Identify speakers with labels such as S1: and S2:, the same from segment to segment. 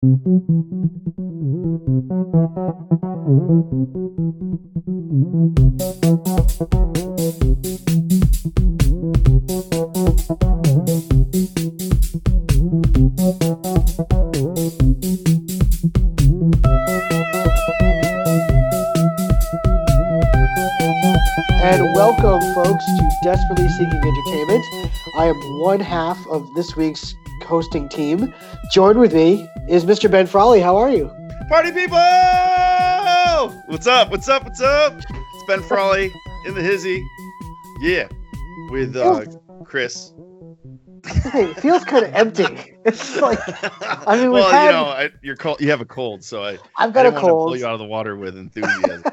S1: And welcome, folks, to Desperately Seeking Entertainment. I am one half of this week's hosting team. Joined with me is Mr. Ben Frawley. How are you?
S2: Party people! What's up? What's up? What's up? It's Ben Frawley in the hizzy. Yeah, with uh, Chris.
S1: Hey, it feels kind of empty. It's like I mean,
S2: well,
S1: had-
S2: you know, I, you're cold. You have a cold, so I,
S1: I've got a
S2: didn't want to pull
S1: cold.
S2: you out of the water with enthusiasm.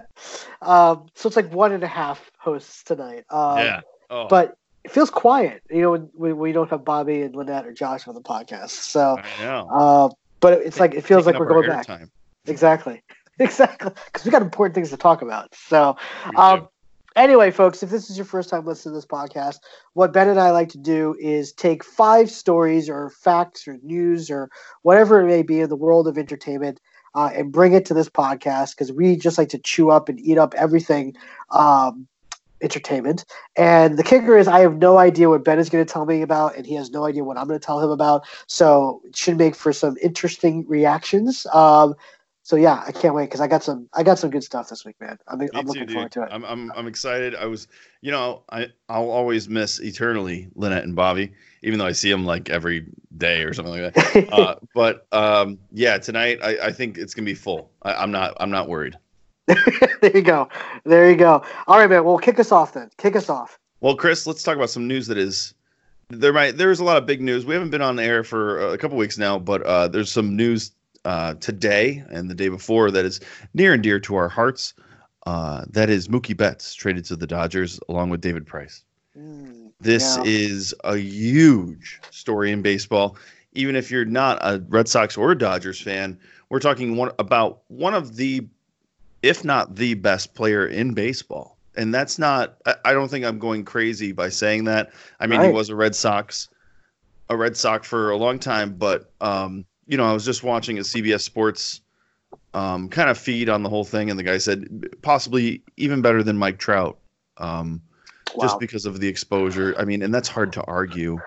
S1: um, so it's like one and a half hosts tonight. Um,
S2: yeah. Oh,
S1: But it feels quiet, you know, when, we don't have Bobby and Lynette or Josh on the podcast. So,
S2: I know.
S1: uh, but it's like it feels like we're going back.
S2: airtime.
S1: Exactly. Exactly. Because we got important things to talk about. So, um, anyway, folks, if this is your first time listening to this podcast, what Ben and I like to do is take five stories or facts or news or whatever it may be in the world of entertainment uh, and bring it to this podcast because we just like to chew up and eat up everything um, entertainment. And the kicker is, I have no idea what Ben is going to tell me about, and he has no idea what I'm going to tell him about. So it should make for some interesting reactions. Um, so yeah, I can't wait because I got some I got some good stuff this week, man. I'm, I'm
S2: too,
S1: looking forward to it.
S2: I'm, I'm, I'm excited. I was, you know, I, I'll always miss eternally Lynette and Bobby, even though I see them like every day or something like that. Uh, but um, yeah, tonight I, I think it's gonna be full. I, I'm not, I'm not worried.
S1: there you go. There you go. All right, man. Well, kick us off then. Kick us off.
S2: Well, Chris, let's talk about some news that is there. Might there's a lot of big news. We haven't been on air for a couple weeks now, but uh, there's some news uh, today and the day before that is near and dear to our hearts. Uh, that is Mookie Betts traded to the Dodgers along with David Price.
S1: Mm,
S2: This
S1: Yeah.
S2: is a huge story in baseball. Even if you're not a Red Sox or a Dodgers fan, we're talking one about one of the, if not the best player in baseball. And that's not. I- I don't think I'm going crazy by saying that. I mean, he was a Red Sox, a Red Sox for a long time. But um, you know, I was just watching a CBS Sports um, kind of feed on the whole thing, and the guy said possibly even better than Mike Trout. Um, just because of the exposure. I mean, and that's hard to argue.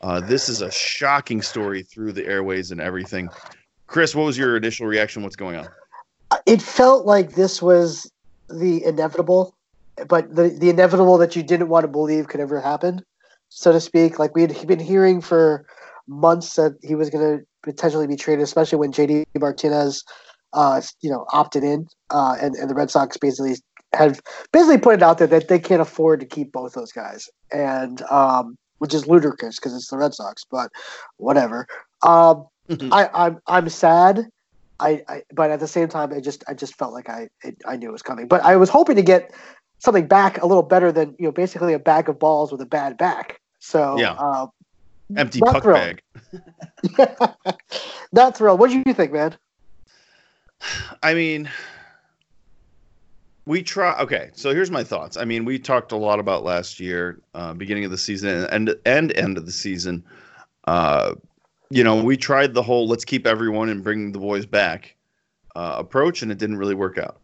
S2: Uh, this is a shocking story through the airways and everything. Chris, what was your initial reaction? What's going on?
S1: It felt like this was the inevitable, but the the inevitable that you didn't want to believe could ever happen, so to speak. Like we had been hearing for months that he was going to potentially be traded, especially when JD Martinez, uh, you know, opted in, uh, and and the Red Sox basically have basically put it out there that they can't afford to keep both those guys, and um, which is ludicrous because it's the Red Sox, but whatever. Um, I, I'm I'm sad. I, I but at the same time, I just I just felt like I it, I knew it was coming. But I was hoping to get something back a little better than you know basically a bag of balls with a bad back. So
S2: Yeah.
S1: uh,
S2: Empty puck
S1: thrilled.
S2: bag.
S1: not thrilled. What do you think, man?
S2: I mean, we try. Okay, so here's my thoughts. I mean, we talked a lot about last year, uh, beginning of the season and and end of the season. Uh, you know, we tried the whole "let's keep everyone and bring the boys back" uh, approach, and it didn't really work out.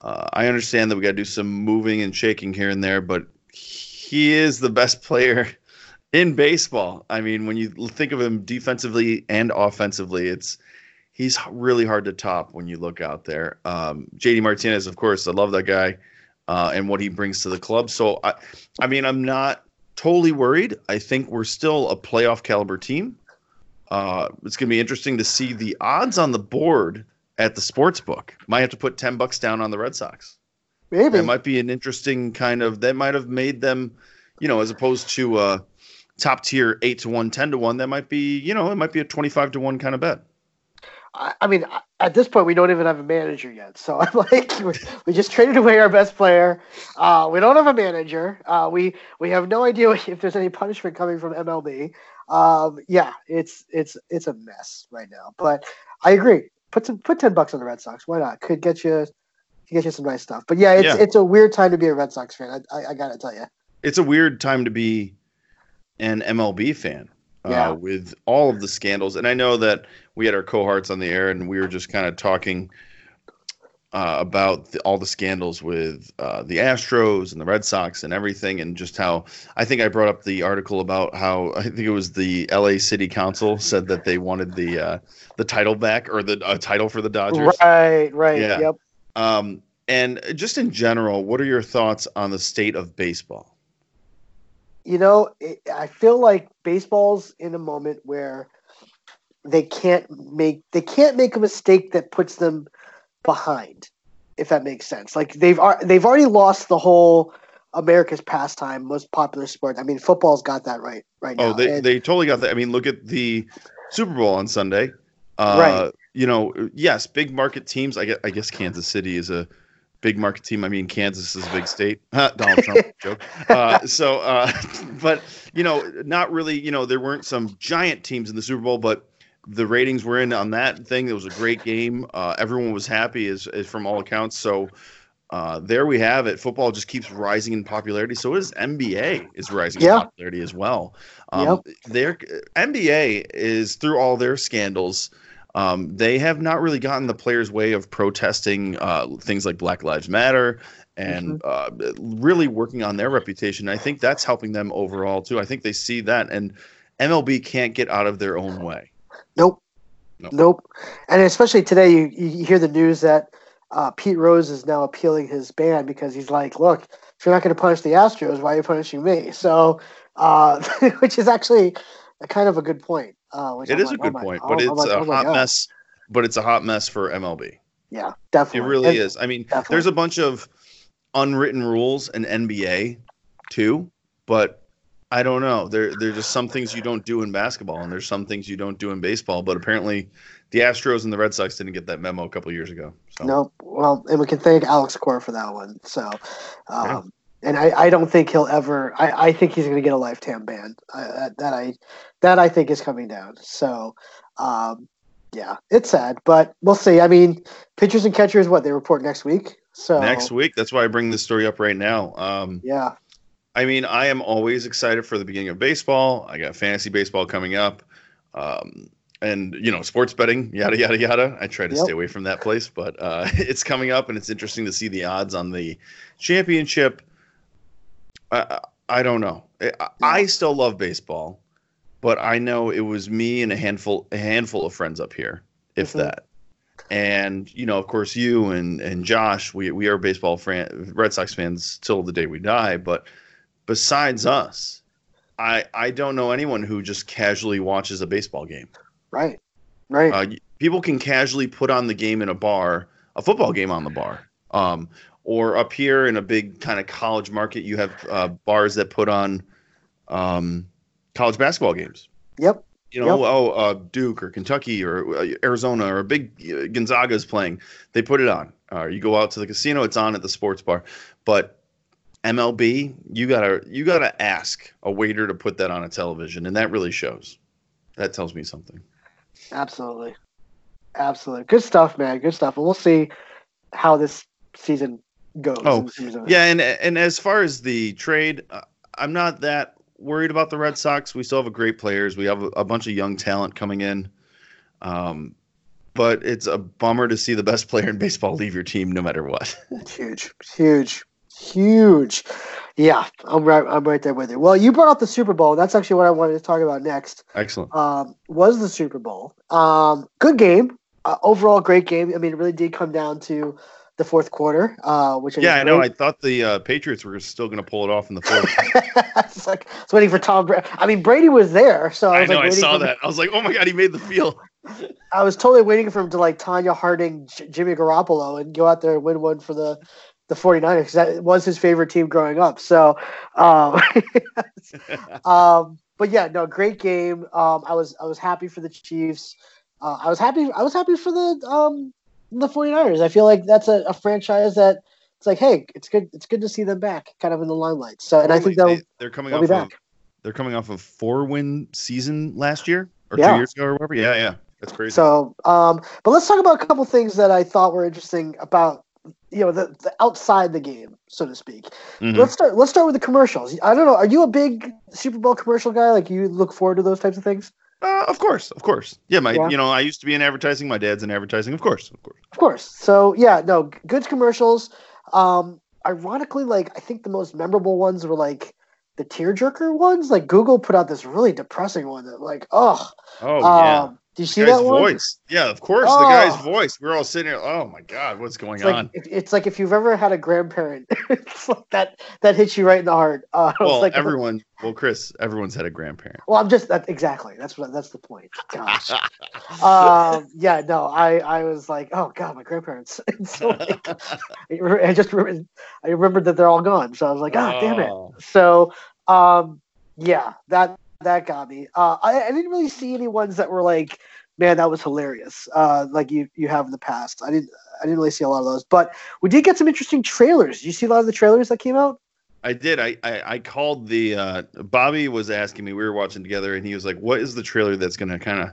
S2: Uh, I understand that we got to do some moving and shaking here and there, but he is the best player in baseball. I mean, when you think of him defensively and offensively, it's he's really hard to top when you look out there. Um, JD Martinez, of course, I love that guy uh, and what he brings to the club. So I, I mean, I'm not totally worried. I think we're still a playoff caliber team. Uh, it's going to be interesting to see the odds on the board at the sports book. Might have to put ten bucks down on the Red Sox.
S1: Maybe.
S2: That might be an interesting kind of. That might have made them, you know, as opposed to uh, top tier eight to one, 10 to one. That might be, you know, it might be a twenty-five to one kind of bet.
S1: I, mean, at this point, we don't even have a manager yet. So I'm like, we we just traded away our best player. Uh, we don't have a manager. Uh, we we have no idea if there's any punishment coming from MLB. Um, yeah, it's it's it's a mess right now. But I agree. Put some put ten bucks on the Red Sox. Why not? Could get you could get you some nice stuff. But yeah, it's
S2: Yeah.
S1: it's a weird time to be a Red Sox fan. I I, I gotta tell you.
S2: it's a weird time to be an MLB fan. uh,
S1: Yeah.
S2: with all of the scandals. And I know that we had our cohorts on the air, and we were just kind of talking uh, about the, all the scandals with uh, the Astros and the Red Sox and everything, and just how I think I brought up the article about how I think it was the L.A. City Council said that they wanted the uh, the title back or the title for the Dodgers.
S1: Right, right.
S2: Yeah.
S1: Yep.
S2: Um, and just in general, what are your thoughts on the state of baseball?
S1: You know, it, I feel like baseball's in a moment where they can't make they can't make a mistake that puts them behind, if that makes sense. Like they've they've already lost the whole America's pastime, most popular sport. I mean, football's got that right right now.
S2: Oh, they,
S1: And-
S2: they totally got that. I mean, look at the Super Bowl on Sunday. Uh,
S1: Right.
S2: You know, yes, big market teams. I guess, I guess Kansas City is a big market team. I mean, Kansas is a big state. Donald Trump joke. Uh, so, uh, but you know, not really. You know, there weren't some giant teams in the Super Bowl, but the ratings were in on that thing. It was a great game. Uh, everyone was happy, as, as from all accounts. So. Uh, there we have it. Football just keeps rising in popularity. So is NBA is rising
S1: Yeah.
S2: in popularity as well. Um, Their NBA is through all their scandals. Um, they have not really gotten the players' way of protesting uh, things like Black Lives Matter and uh, really working on their reputation. I think that's helping them overall too. I think they see that, and MLB can't get out of their own way.
S1: Nope.
S2: No.
S1: Nope. And especially today, you, you hear the news that uh, Pete Rose is now appealing his ban because he's like, look, if you're not going to punish the Astros, why are you punishing me? So, uh, which is actually a kind of a good point. Uh, which
S2: It
S1: I'm
S2: is
S1: like,
S2: a
S1: oh
S2: good
S1: my-
S2: point,
S1: oh-
S2: but it's
S1: like,
S2: a
S1: oh
S2: hot
S1: God.
S2: mess. But it's a hot mess for MLB.
S1: Yeah, definitely.
S2: It really
S1: And-
S2: is. I mean,
S1: definitely.
S2: there's a bunch of unwritten rules in NBA too, but I don't know. There there's just some things you don't do in basketball, and there's some things you don't do in baseball. But apparently, the Astros and the Red Sox didn't get that memo a couple years ago. So
S1: Nope. Well, and we can thank Alex Cora for that one. So, um, and I, I don't think he'll ever. I, I think he's going to get a lifetime ban. I, that, that I that I think is coming down. So, um, yeah, it's sad, but we'll see. I mean, pitchers and catchers, what they report next week. So
S2: next week, that's why I bring this story up right now. Um,
S1: yeah,
S2: I mean, I am always excited for the beginning of baseball. I got fantasy baseball coming up. Um, and you know, sports betting, yada yada yada. I try to
S1: Yep.
S2: stay away from that place, but uh, it's coming up, and it's interesting to see the odds on the championship. I, I don't know. I, I still love baseball, but I know it was me and a handful a handful of friends up here, if
S1: Mhm.
S2: that. And you know, of course, you and and Josh, we we are baseball fan, Red Sox fans till the day we die. But besides us, I I don't know anyone who just casually watches a baseball game.
S1: right, right.
S2: Uh, people can casually put on the game in a bar, a football game on the bar. Um, or up here in a big kind of college market, you have uh, bars that put on um, college basketball games.
S1: yep.
S2: You know,
S1: Yep.
S2: oh, uh, Duke or Kentucky or uh, Arizona or a big uh, Gonzaga is playing. They put it on. Or you go out to the casino, it's on at the sports bar. But MLB, you gotta you gotta ask a waiter to put that on a television, and that really shows. That tells me something.
S1: Absolutely. Absolutely. Good stuff, man. Good stuff. And we'll see how this season goes.
S2: Oh,
S1: of-
S2: Yeah, and and as far as the trade, uh, I'm not that worried about the Red Sox. We still have a great players. We have a, a bunch of young talent coming in. Um, but it's a bummer to see the best player in baseball leave your team, no matter what.
S1: Huge, huge, huge. Yeah, I'm right. I'm right there with you. Well, you brought up the Super Bowl. That's actually what I wanted to talk about next.
S2: Excellent.
S1: Um, was the Super Bowl? Um, good game. Uh, overall, great game. I mean, it really did come down to the fourth quarter, uh, which
S2: Yeah, I know.
S1: great.
S2: I thought the uh, Patriots were still going to pull it off in the fourth.
S1: it's like it's waiting for Tom. Brady. I mean, Brady was there, so I
S2: I
S1: was
S2: know.
S1: like,
S2: I saw that. I was like, oh my god, he made the field.
S1: I was totally waiting for him to like Tonya Harding, J- Jimmy Garoppolo, and go out there and win one for the the 49ers because that was his favorite team growing up. So, um, um, but yeah, no, great game. Um, I was I was happy for the Chiefs. Uh, I was happy. I was happy for the um, the 49ers. I feel like that's a, a franchise that it's like, hey, it's good. It's good to see them back, kind of in the limelight. So, and I think they'll
S2: they, they're coming off of they're coming off a four win season last year or
S1: Yeah.
S2: two years ago or whatever. Yeah, yeah, that's crazy.
S1: So, um, but let's talk about a couple things that I thought were interesting about you know the, the outside the game, so to speak.
S2: Mhm.
S1: Let's start. Let's start with the commercials. I don't know. Are you a big Super Bowl commercial guy? Like you look forward to those types of things?
S2: Uh, of course, of course. Yeah, my
S1: Yeah.
S2: you know I used to be in advertising. My dad's in advertising. Of course, of course.
S1: Of course. So yeah, no, good commercials. Um, ironically, like I think the most memorable ones were like the tearjerker ones. Like Google put out this really depressing one that like, oh,
S2: Oh yeah.
S1: um, do you see that one?
S2: voice. Yeah, of course. The guy's
S1: Oh.
S2: voice. We're all sitting here. Oh my god, what's going
S1: It's
S2: on?
S1: if, it's like if you've ever had a grandparent, it's like that that hits you right in the heart. Uh,
S2: Well,
S1: like,
S2: everyone. Well, Chris, everyone's had a grandparent.
S1: Well, I'm just that exactly. That's what that's the point. Gosh. um, yeah, no, I I was like, oh god, my grandparents. And so like, I just remembered, I remembered that they're all gone. So I was like, ah, damn it.
S2: Oh.
S1: So, um, yeah, that that got me. Uh, I, I didn't really see any ones that were like, man, that was hilarious. Uh, like you you have in the past. I didn't I didn't really see a lot of those, but we did get some interesting trailers. Did you see a lot of the trailers that came out?
S2: I did. I, I I called the uh, Bobby was asking me. We were watching together, and he was like, "What is the trailer that's going to kind of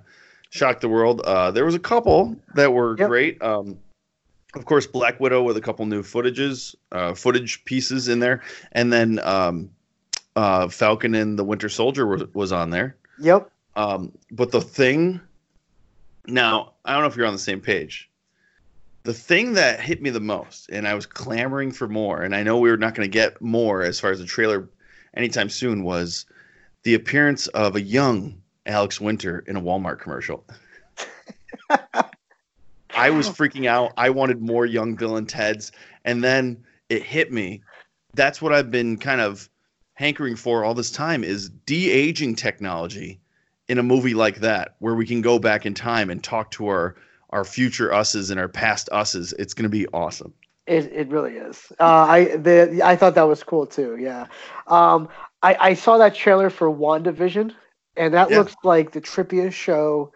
S2: shock the world?" Uh, there was a couple that were
S1: Yep.
S2: great. Um, of course, Black Widow with a couple new footages, uh, footage pieces in there, and then um, uh, Falcon and the Winter Soldier was, was on there.
S1: Yep.
S2: Um, but the thing, now I don't know if you're on the same page. The thing that hit me the most, and I was clamoring for more, and I know we were not going to get more as far as the trailer anytime soon, was the appearance of a young Alex Winter in a Walmart commercial. I was freaking out. I wanted more young Bill and Ted's, and then it hit me. That's what I've been kind of hankering for all this time is de-aging technology in a movie like that where we can go back in time and talk to our our future us's and our past us's it's going to be awesome
S1: It, it really is. Uh, I the I thought that was cool too. Yeah, um, I I saw that trailer for WandaVision, and that
S2: Yeah.
S1: looks like the trippiest show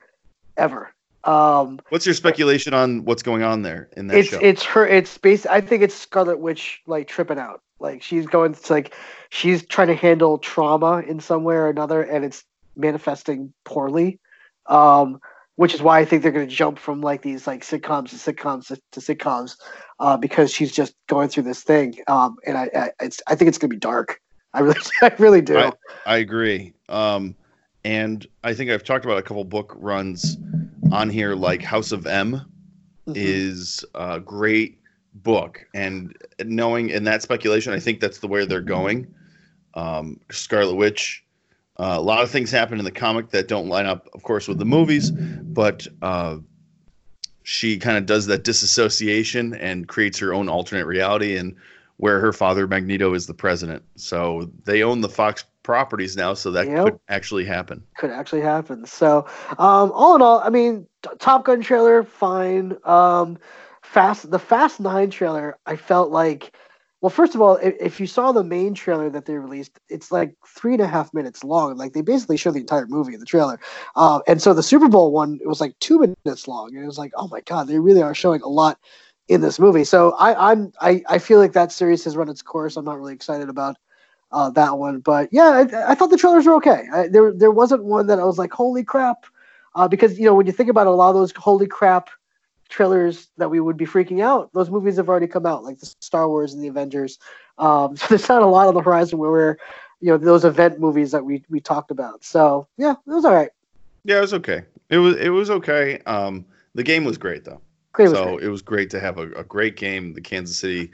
S1: ever. Um,
S2: what's your speculation on what's going on there in that
S1: it's
S2: show
S1: it's her. It's based. I think it's Scarlet Witch like tripping out. Like she's going to like she's trying to handle trauma in some way or another, and it's manifesting poorly. Um, which is why I think they're going to jump from like these like sitcoms to sitcoms to, to sitcoms, uh, because she's just going through this thing. Um, and I, I it's I think it's going to be dark. I really I really do.
S2: I- i agree um and i think i've talked about a couple book runs on here like house of m
S1: Mhm.
S2: is a great book and knowing in that speculation i think that's the way they're going um, scarlet witch uh, a lot of things happen in the comic that don't line up of course with the movies but uh, she kind of does that disassociation and creates her own alternate reality and where her father magneto is the president so they own the fox properties now so that
S1: Yep.
S2: could actually happen
S1: could actually happen. So, um, all in all, I mean, T- Top Gun trailer, fine. Um, Fast, the Fast Nine trailer, I felt like, well, first of all, if, if you saw the main trailer that they released, it's like three and a half minutes long. Like they basically show the entire movie in the trailer. Uh, and so the Super Bowl one, it was like two minutes long, and it was like, oh my god, they really are showing a lot in this movie. So I, I'm, I, I feel like that series has run its course. I'm not really excited about uh, that one. But yeah, I, I thought the trailers were okay. I, there there wasn't one that I was like, holy crap, uh, because you know when you think about it, a lot of those holy crap trailers that we would be freaking out, those movies have already come out, like the Star Wars and the Avengers. Um, so there's not a lot on the horizon where we're, you know, those event movies that we we talked about. So yeah, it was all right.
S2: yeah it was okay it was it was okay um, the game was great though
S1: Great was
S2: so
S1: great.
S2: it was great to have a, a great game. The Kansas City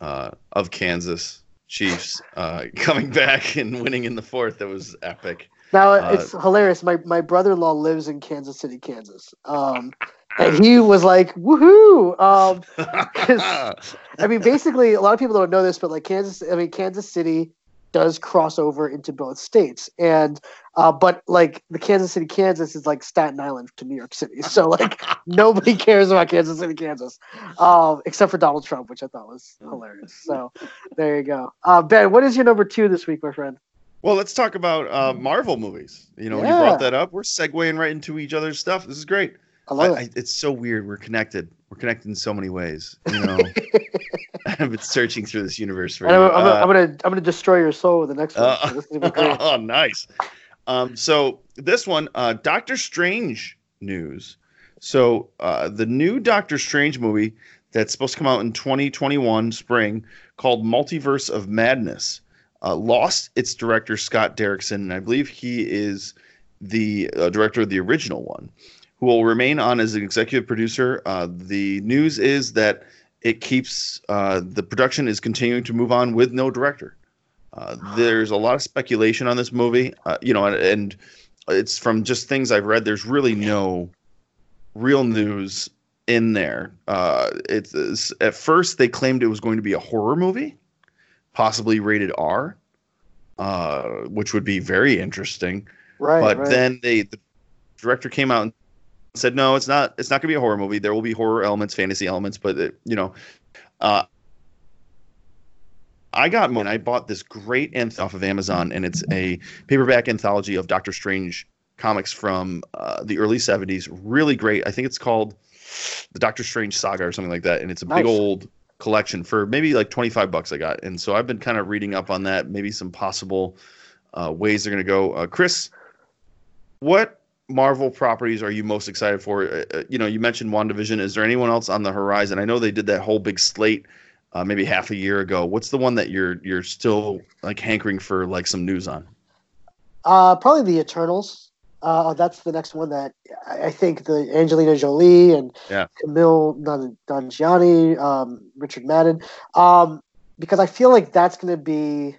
S2: uh, of Kansas Chiefs uh, coming back and winning in the fourth. That was epic.
S1: Now
S2: uh,
S1: it's hilarious. My my brother in law lives in Kansas City, Kansas. Um, and he was like, "Woohoo!" Um, I mean, basically, a lot of people don't know this, but like Kansas, I mean, Kansas City does cross over into both states, and uh, but like the Kansas City, Kansas is like Staten Island to New York City, so like nobody cares about Kansas City, Kansas, um, except for Donald Trump, which I thought was hilarious. So there you go. Uh, ben, what is your number two this week, my friend?
S2: well, let's talk about uh, Marvel movies. You know, when you brought that up, we're segueing right into each other's stuff. This is great.
S1: I
S2: I,
S1: love
S2: I,
S1: it.
S2: it's so weird. We're connected. We're connected in so many ways. You know, I've been searching through this universe for.
S1: I'm. I'm, gonna,
S2: Uh,
S1: I'm gonna I'm gonna destroy your soul with the next one.
S2: Uh,
S1: So this is gonna be great.
S2: oh, nice. Um, so this one, uh, Doctor Strange news. So uh, the new Doctor Strange movie, that's supposed to come out in 2021 spring called Multiverse of Madness. Uh, lost its director Scott Derrickson, and I believe he is the uh, director of the original one, who will remain on as an executive producer. Uh, the news is that it keeps uh, the production is continuing to move on with no director. Uh, there's a lot of speculation on this movie, uh, you know, and, and it's from just things I've read. There's really no real news in there. Uh, it's at first they claimed it was going to be a horror movie, possibly rated R, uh, which would be very interesting.
S1: Right.
S2: But
S1: right.
S2: then they the director came out and said, no, it's not. It's not going to be a horror movie. There will be horror elements, fantasy elements, but it, you know, uh, I got one. I bought this great anth off of Amazon, and it's a paperback anthology of Doctor Strange comics from uh, the early '70s. Really great. I think it's called the Doctor Strange Saga or something like that, and it's a
S1: Nice.
S2: big old collection for maybe like 25 bucks. I got, and so I've been kind of reading up on that. Maybe some possible uh, ways they're going to go. Uh, Chris, what Marvel properties are you most excited for? Uh, uh, you know, you mentioned WandaVision. Is there anyone else on the horizon? I know they did that whole big slate uh, maybe half a year ago. What's the one that you're you're still like hankering for like some news on?
S1: Uh, probably the Eternals. Uh, that's the next one that I think the Angelina Jolie and
S2: Yeah.
S1: Kumail Nan- Nanjiani, um, Richard Madden, um, because I feel like that's going to be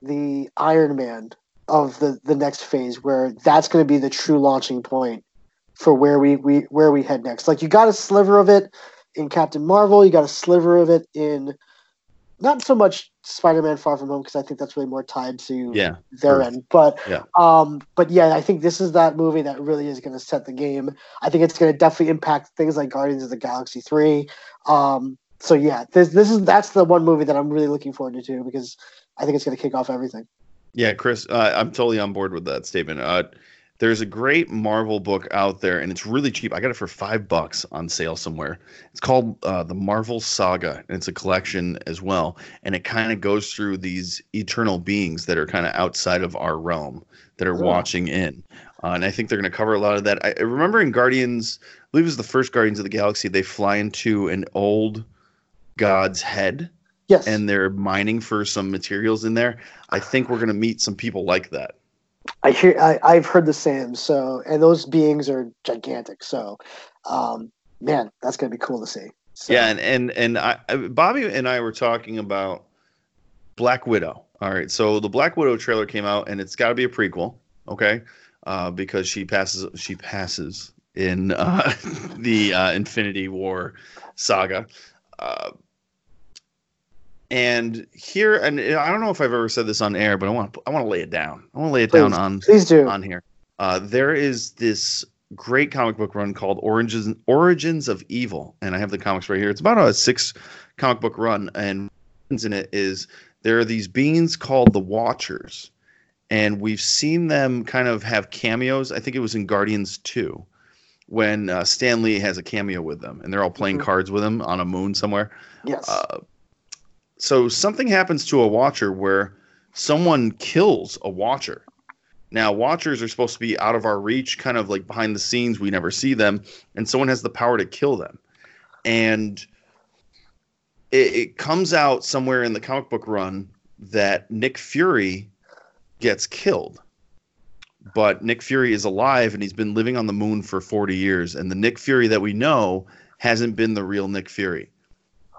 S1: the Iron Man of the the next phase, where that's going to be the true launching point for where we, we where we head next. Like you got a sliver of it in Captain Marvel, you got a sliver of it in not so much Spider-Man Far From Home because I think that's really more tied to
S2: Yeah,
S1: their
S2: Earth.
S1: end. But
S2: Yeah.
S1: um, but yeah, I think this is that movie that really is going to set the game. I think it's going to definitely impact things like Guardians of the Galaxy three. Um, so yeah, this this is that's the one movie that I'm really looking forward to too because I think it's going to kick off everything.
S2: Yeah, Chris, uh, I'm totally on board with that statement. Uh, there's a great Marvel book out there, and it's really cheap. I got it for five bucks on sale somewhere. It's called uh, the Marvel Saga, and it's a collection as well. And it kind of goes through these eternal beings that are kind of outside of our realm that are
S1: Oh.
S2: watching in. Uh, and I think they're going to cover a lot of that. I, I remember in Guardians, I believe it was the first Guardians of the Galaxy, they fly into an old god's head
S1: Yes,
S2: and they're mining for some materials in there. I think we're going to meet some people like that.
S1: I hear I, I've heard the same. So and those beings are gigantic. So, um, man, that's going to be cool to see. So,
S2: Yeah, and and and I, I- Bobby and I were talking about Black Widow. All right, so the Black Widow trailer came out, and it's got to be a prequel, okay? Uh, because she passes she passes in uh, the uh, Infinity War saga. And here, and I don't know if I've ever said this on air, but I want I want to lay it down. I want to lay it down on
S1: please do.
S2: on here. Uh, there is this great comic book run called Origins Origins of Evil, and I have the comics right here. It's about a six comic book run, and in it is there are these beings called the Watchers, and we've seen them kind of have cameos. I think it was in Guardians Two when uh, Stan Lee has a cameo with them, and they're all playing
S1: Mhm.
S2: cards with him on a moon somewhere.
S1: Yes.
S2: Uh, so something happens to a watcher where someone kills a watcher. Now, watchers are supposed to be out of our reach, kind of like behind the scenes. We never see them, and someone has the power to kill them. And it, it comes out somewhere in the comic book run that Nick Fury gets killed. But Nick Fury is alive and he's been living on the moon for 40 years. And the Nick Fury that we know hasn't been the real Nick Fury.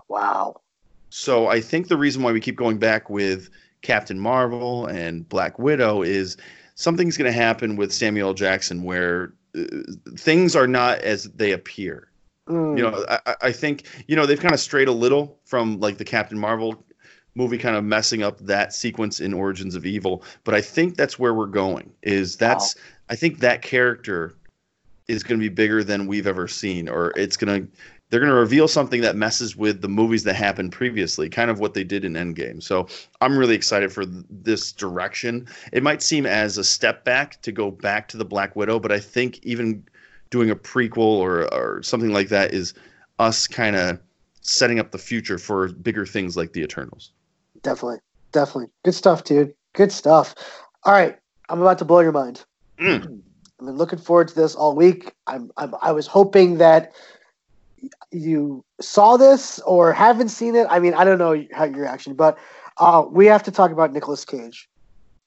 S1: wow.
S2: So I think the reason why we keep going back with Captain Marvel and Black Widow is something's going to happen with Samuel Jackson where uh, things are not as they appear.
S1: Mm,
S2: You know, I, I- I think you know they've kind of strayed a little from like the Captain Marvel movie, kind of messing up that sequence in Origins of Evil. But I think that's where we're going. Is that's I think that character is going to be bigger than we've ever seen, or it's going to they're going to reveal something that messes with the movies that happened previously, kind of what they did in Endgame. So I'm really excited for th- this direction. It might seem as a step back to go back to the Black Widow, but I think even doing a prequel or or something like that is us kind of setting up the future for bigger things like the Eternals.
S1: definitely, definitely. Good stuff, dude. Good stuff. All right, I'm about to blow your mind.
S2: Mm.
S1: I've been looking forward to this all week. I'm, I'm I was hoping that you saw this or haven't seen it, I mean, I don't know how your reaction, but uh, we have to talk about Nicolas Cage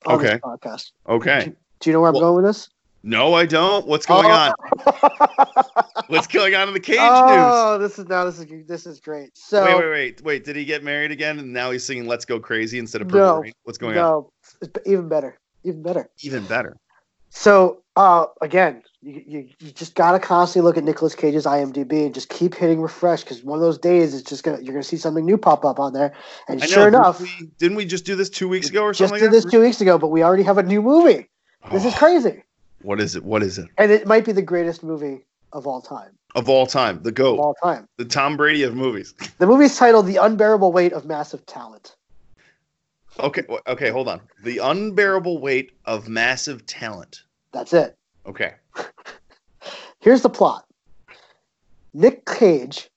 S1: on
S2: Okay.
S1: this podcast.
S2: Okay.
S1: Do you know where I'm going with this?
S2: No, I don't. What's going on? What's going on in the cage news?
S1: oh, this is now this is this is great. So?
S2: Wait, wait, wait, wait. Did he get married again and now he's singing "Let's Go Crazy" instead of
S1: No.
S2: "Perverting"? What's going on?
S1: no, even better, even better.
S2: Even better.
S1: So uh, again, you, you, you just gotta constantly look at Nicolas Cage's IMDb and just keep hitting refresh because one of those days it's just gonna you're gonna see something new pop up on there. And
S2: know.
S1: sure enough,
S2: we, didn't we just do this two weeks ago or something?
S1: just did this two weeks ago, but we already have a new movie. This is
S2: Oh,
S1: crazy,
S2: What is it? What is it?
S1: and it might be the greatest movie of all time.
S2: Of all time, the
S1: Of all time.
S2: the Tom Brady of movies.
S1: The movie's titled "The Unbearable Weight of Massive Talent."
S2: Okay, okay, hold on. The unbearable weight of massive talent.
S1: That's it.
S2: Okay.
S1: Here's the plot Nick Cage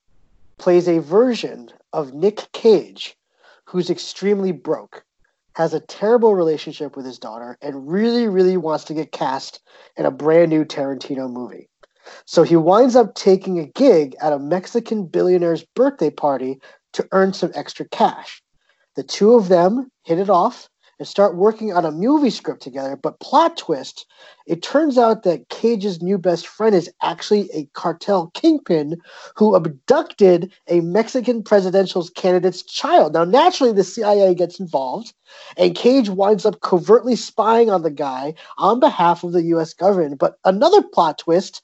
S1: plays a version of Nick Cage who's extremely broke, has a terrible relationship with his daughter, and really, really wants to get cast in a brand new Tarantino movie. So he winds up taking a gig at a Mexican billionaire's birthday party to earn some extra cash. The two of them hit it off and start working on a movie script together, but plot twist it turns out that Cage's new best friend is actually a cartel kingpin who abducted a Mexican presidential candidate's child. Now, naturally, the CIA gets involved, and Cage winds up covertly spying on the guy on behalf of the US government. But another plot twist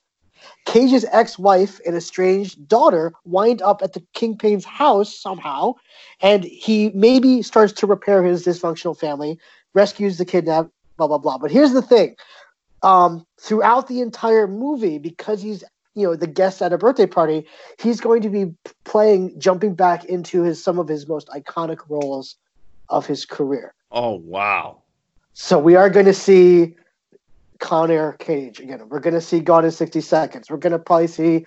S1: Cage's ex wife and estranged daughter wind up at the kingpin's house somehow, and he maybe starts to repair his dysfunctional family, rescues the kidnapped, blah, blah, blah. But here's the thing um, throughout the entire movie because he's you know the guest at a birthday party he's going to be playing jumping back into his some of his most iconic roles of his career
S2: Oh wow.
S1: so we are going to see con air cage again we're going to see gone in 60 seconds we're going to probably see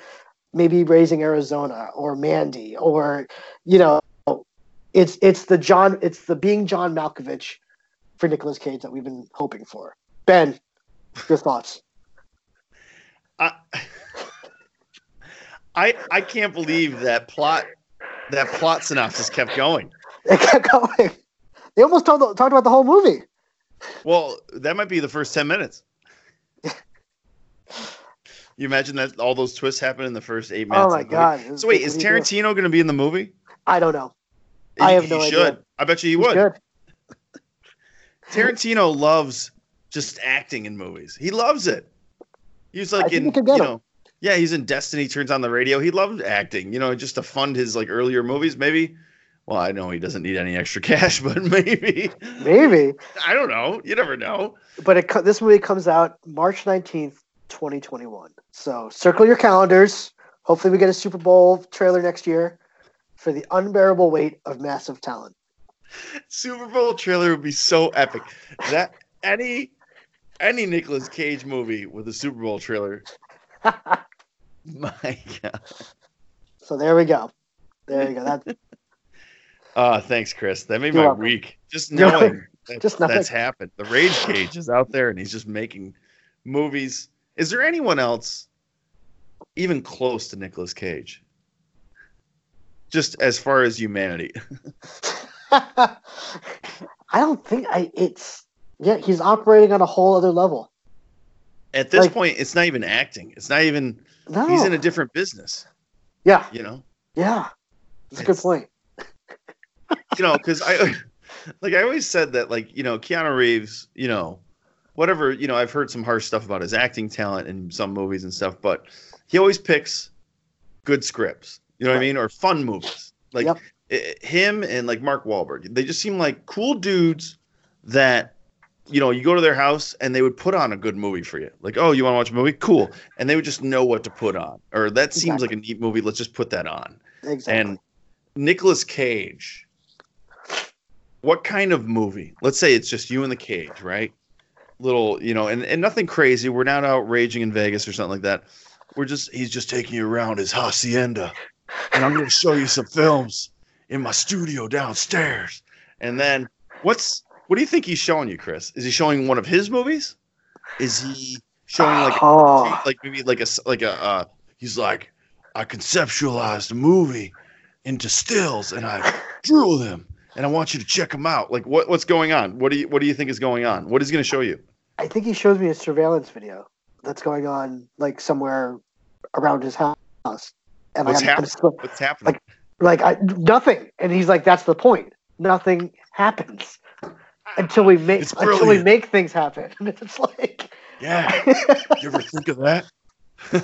S1: maybe raising arizona or mandy or you know it's it's the john it's the being john malkovich for Nicolas cage that we've been hoping for ben your thoughts
S2: I, I I can't believe that plot that plot synopsis kept going.
S1: It kept going. They almost told, talked about the whole movie.
S2: Well, that might be the first ten minutes. You imagine that all those twists happen in the first eight minutes.
S1: Oh my
S2: of the movie?
S1: god!
S2: So wait, is
S1: do you do?
S2: Tarantino going to be in the movie?
S1: I don't know. I
S2: He-
S1: have
S2: he
S1: no
S2: should. I bet you he
S1: He's
S2: would. Tarantino loves just acting in movies. He loves it. He's like
S1: I
S2: in
S1: you
S2: you
S1: can him.
S2: know, yeah, he's in Destiny. Turns on the radio. He loved acting. You know, just to fund his like earlier movies. Maybe. Well, I know he doesn't need any extra cash, but maybe.
S1: Maybe,
S2: I don't know. You never know.
S1: but it, this movie comes out March nineteenth, twenty twenty one. So circle your calendars. Hopefully, we get a Super Bowl trailer next year for the unbearable weight of massive talent.
S2: Super Bowl trailer would be so epic. That any any Nicolas Cage movie with a Super Bowl trailer. My God.
S1: so there we go. There you go. That
S2: Uh, thanks, Chris. That made
S1: You're
S2: my
S1: welcome.
S2: week. Just knowing that,
S1: Just knowing.
S2: that's happened. The Rage Cage is out there and he's just making movies. Is there anyone else even close to Nicolas Cage? Just as far as humanity.
S1: I don't think I. It's yeah. He's operating on a whole other level.
S2: At this
S1: Like-
S2: point, it's not even acting. It's not even
S1: No.
S2: he's in a different business,
S1: yeah.
S2: you know?
S1: Yeah. That's a good
S2: It's-
S1: point.
S2: you know, because I like I always said that like you know Keanu Reeves, you know, whatever you know, I've heard some harsh stuff about his acting talent in some movies and stuff, but he always picks good scripts. You know what I mean, or fun movies. Like
S1: Yep.
S2: i- him and like Mark Wahlberg, they just seem like cool dudes that. You know, you go to their house and they would put on a good movie for you. Like, oh, you want to watch a movie? Cool. And they would just know what to put on. Or that seems like a neat movie. Let's just put that on.
S1: Exactly.
S2: And nicholas Cage, what kind of movie? Let's say it's just you in the cage, right? Little, you know, and, and nothing crazy. We're not out raging in Vegas or something like that. We're just he's just taking you around his hacienda. And I'm gonna show you some films in my studio downstairs. And then what's what do you think he's showing you, Chris? Is he showing one of his movies? Is he showing like
S1: oh,
S2: like maybe like a s- like a uh, he's like I conceptualized a movie into stills and I drew them and I want you to check them out. Like what what's going on? What do you what do you think is going on? What is he going to show you?
S1: I think he shows me a surveillance video that's going on like somewhere around his house.
S2: And what's, happening? what's happening?
S1: Like, like I, nothing. And he's like, "That's the point. Nothing happens until we make until we make things happen." it's like,
S2: yeah. you ever think of that?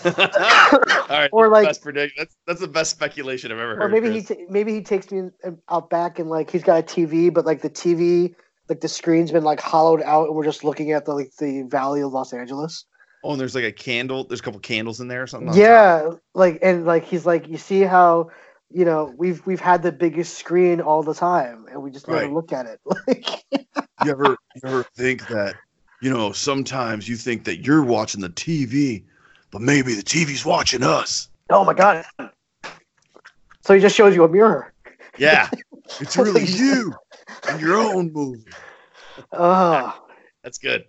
S2: All right, or like best prediction. That's that's the best speculation I've ever heard.
S1: Or maybe Chris. he t- maybe he takes me out back and like he's got a TV, but like the TV, like the screen's been like hollowed out, and we're just looking at the like the Valley of Los Angeles.
S2: Oh, and there's like a candle. There's a couple candles in there or something.
S1: Yeah, top. like and like he's like, you see how you know we've we've had the biggest screen all the time, and we just never right. look at it. Like,
S2: you ever you ever think that you know sometimes you think that you're watching the TV but maybe the TV's watching us.
S1: Oh my god! So he just shows you a mirror.
S2: Yeah, it's really you and your own movie.
S1: Oh,
S2: that's good.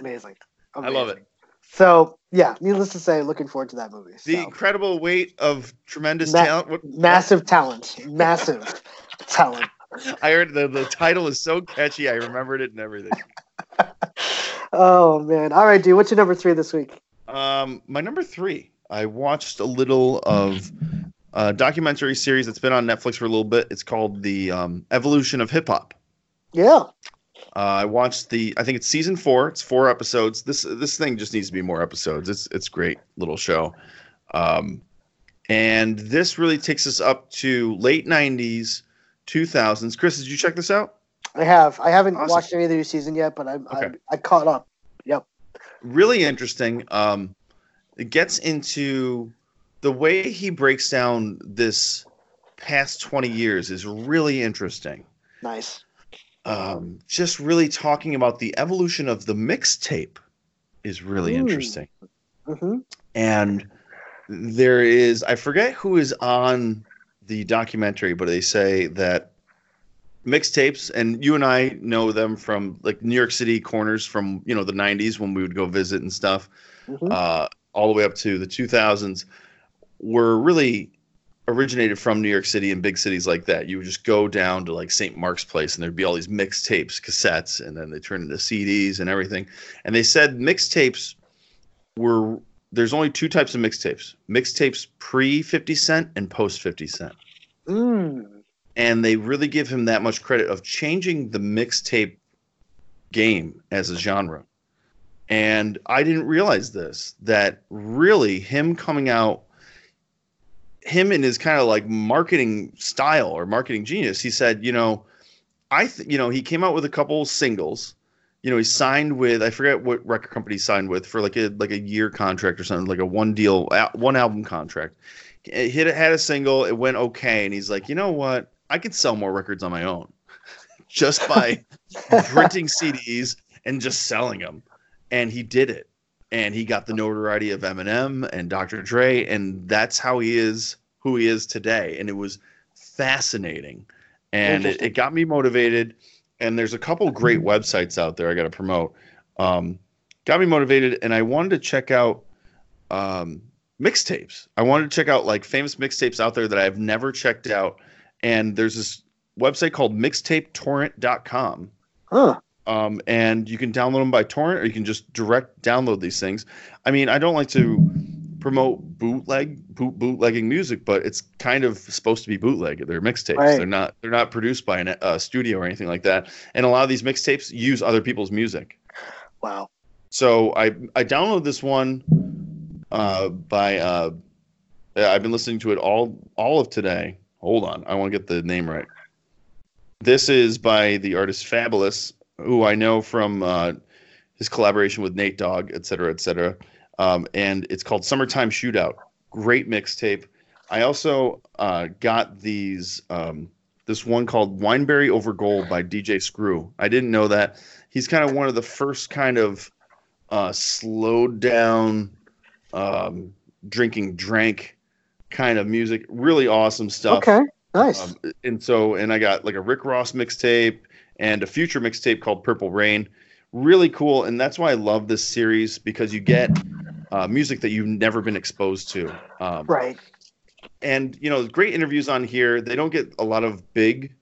S1: Amazing.
S2: Amazing. I love it.
S1: So yeah, needless to say, looking forward to that movie.
S2: The
S1: so.
S2: incredible weight of tremendous Ma- talent. What,
S1: massive what? talent. Massive talent.
S2: I heard the, the title is so catchy. I remembered it and everything.
S1: oh man! All right, dude. What's your number three this week?
S2: Um, my number three, I watched a little of a documentary series that's been on Netflix for a little bit. It's called The um, Evolution of Hip Hop.
S1: Yeah.
S2: Uh, I watched the. I think it's season four. It's four episodes. This this thing just needs to be more episodes. It's it's great little show. Um, and this really takes us up to late '90s, 2000s. Chris, did you check this out?
S1: I have. I haven't awesome. watched any of the new season yet, but I'm, okay. I'm I caught up. Yep
S2: really interesting. Um, it gets into the way he breaks down this past 20 years is really interesting.
S1: Nice.
S2: Um, just really talking about the evolution of the mixtape is really Ooh. interesting.
S1: Mm-hmm.
S2: And there is, I forget who is on the documentary, but they say that mixtapes and you and I know them from like New York City corners from you know the 90s when we would go visit and stuff mm-hmm. uh, all the way up to the 2000s were really originated from New York City and big cities like that. You would just go down to like St. Mark's Place and there'd be all these mixtapes, cassettes, and then they turn into CDs and everything. And they said mixtapes were there's only two types of mixtapes: mixtapes pre 50 Cent and post 50 Cent.
S1: Mm
S2: and they really give him that much credit of changing the mixtape game as a genre. And I didn't realize this that really him coming out, him in his kind of like marketing style or marketing genius, he said, you know, I, th- you know, he came out with a couple singles. You know, he signed with I forget what record company he signed with for like a like a year contract or something, like a one deal, one album contract. It hit it had a single, it went okay, and he's like, you know what? I could sell more records on my own just by printing CDs and just selling them. And he did it. And he got the notoriety of Eminem and Dr. Dre. And that's how he is who he is today. And it was fascinating. And it, it got me motivated. And there's a couple great websites out there I got to promote. Um, got me motivated. And I wanted to check out um, mixtapes. I wanted to check out like famous mixtapes out there that I've never checked out and there's this website called mixtapetorrent.com.
S1: Huh.
S2: Um, and you can download them by torrent, or you can just direct download these things. I mean, I don't like to promote bootleg boot, bootlegging music, but it's kind of supposed to be bootleg. They're mixtapes. Right. They're not. They're not produced by a uh, studio or anything like that. And a lot of these mixtapes use other people's music.
S1: Wow.
S2: So I I downloaded this one uh, by uh, I've been listening to it all all of today hold on, I want to get the name right. This is by the artist Fabolous, who I know from uh, his collaboration with Nate Dogg, et cetera, et cetera. Um, and it's called Summertime Shootout. Great mixtape. I also uh, got these um, this one called Wineberry Over Gold by DJ Screw. I didn't know that. He's kind of one of the first kind of uh, slowed down um, drinking drank kind of music. Really awesome stuff.
S1: Okay, nice. Um,
S2: and so, and I got like a Rick Ross mixtape and a future mixtape called Purple Reign. Really cool, and that's why I love this series because you get uh, music that you've never been exposed to. Um,
S1: right.
S2: and you know, great interviews on here. They don't get a lot of big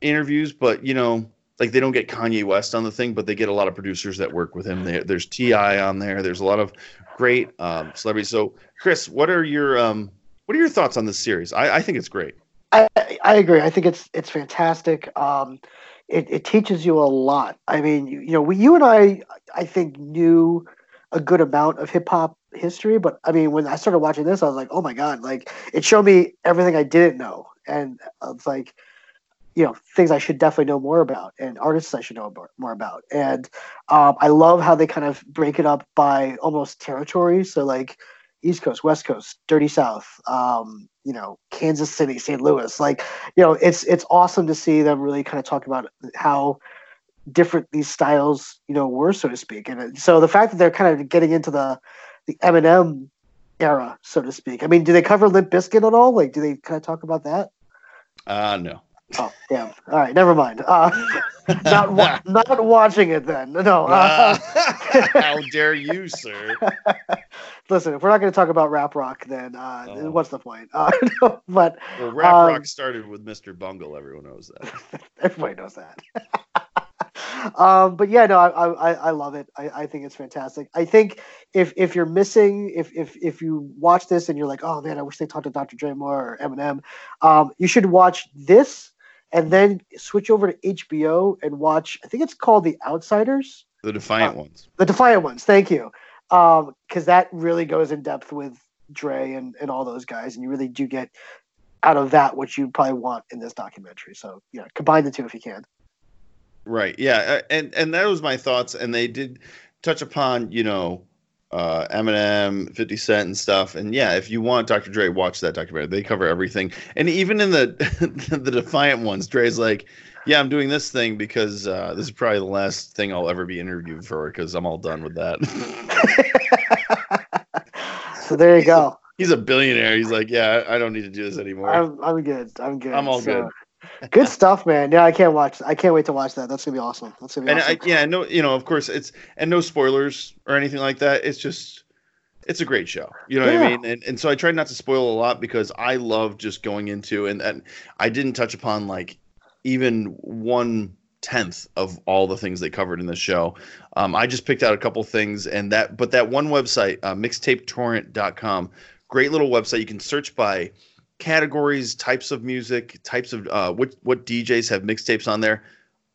S2: interviews, but you know, like they don't get Kanye West on the thing, but they get a lot of producers that work with him. There, there's T.I. on there. There's a lot of great um, celebrities. So, Chris, what are your um, what are your thoughts on this series? I, I think it's great.
S1: I, I agree. I think it's it's fantastic. Um, it, it teaches you a lot. I mean, you, you know, we, you and I, I think knew a good amount of hip hop history, but I mean, when I started watching this, I was like, oh my god, like it showed me everything I didn't know, and it's like, you know, things I should definitely know more about, and artists I should know more about, and um, I love how they kind of break it up by almost territory. So like, East Coast, West Coast, Dirty South, um, you know, Kansas City, St. Louis. Like, you know, it's it's awesome to see them really kind of talk about how different these styles, you know, were, so to speak. And so the fact that they're kind of getting into the the Eminem era, so to speak. I mean, do they cover Limp Bizkit at all? Like, do they kind of talk about that?
S2: Uh no.
S1: Oh damn! All right, never mind. Uh, not wa- not watching it then. No. Uh,
S2: how dare you, sir?
S1: Listen, if we're not going to talk about rap rock, then uh, oh. what's the point? Uh, but
S2: well, rap um, rock started with Mr. Bungle. Everyone knows that.
S1: everybody knows that. um, but yeah, no, I, I, I love it. I, I think it's fantastic. I think if if you're missing, if if if you watch this and you're like, oh man, I wish they talked to Dr. Dre more or Eminem, um, you should watch this and then switch over to HBO and watch. I think it's called The Outsiders.
S2: The Defiant uh, ones.
S1: The Defiant ones. Thank you, because um, that really goes in depth with Dre and and all those guys, and you really do get out of that what you probably want in this documentary. So yeah, combine the two if you can.
S2: Right. Yeah. Uh, and and that was my thoughts, and they did touch upon you know uh, Eminem, 50 Cent, and stuff. And yeah, if you want Dr. Dre, watch that documentary. They cover everything. And even in the the Defiant ones, Dre's like, yeah, I'm doing this thing because uh, this is probably the last thing I'll ever be interviewed for because I'm all done with that.
S1: so there you go.
S2: He's a billionaire. He's like, yeah, I don't need to do this anymore.
S1: I'm, I'm good. I'm good.
S2: I'm all so, good
S1: good stuff, man. Yeah, I can't watch. I can't wait to watch that. That's gonna be awesome. That's gonna be
S2: and
S1: awesome.
S2: I, yeah, no, you know, of course, it's and no spoilers or anything like that. It's just, it's a great show. You know yeah. what I mean? And and so I tried not to spoil a lot because I love just going into and and I didn't touch upon like even one tenth of all the things they covered in the show. Um, I just picked out a couple things and that, but that one website, uh, mixtapetorrent.com, great little website. You can search by categories, types of music, types of uh, what what DJs have mixtapes on there.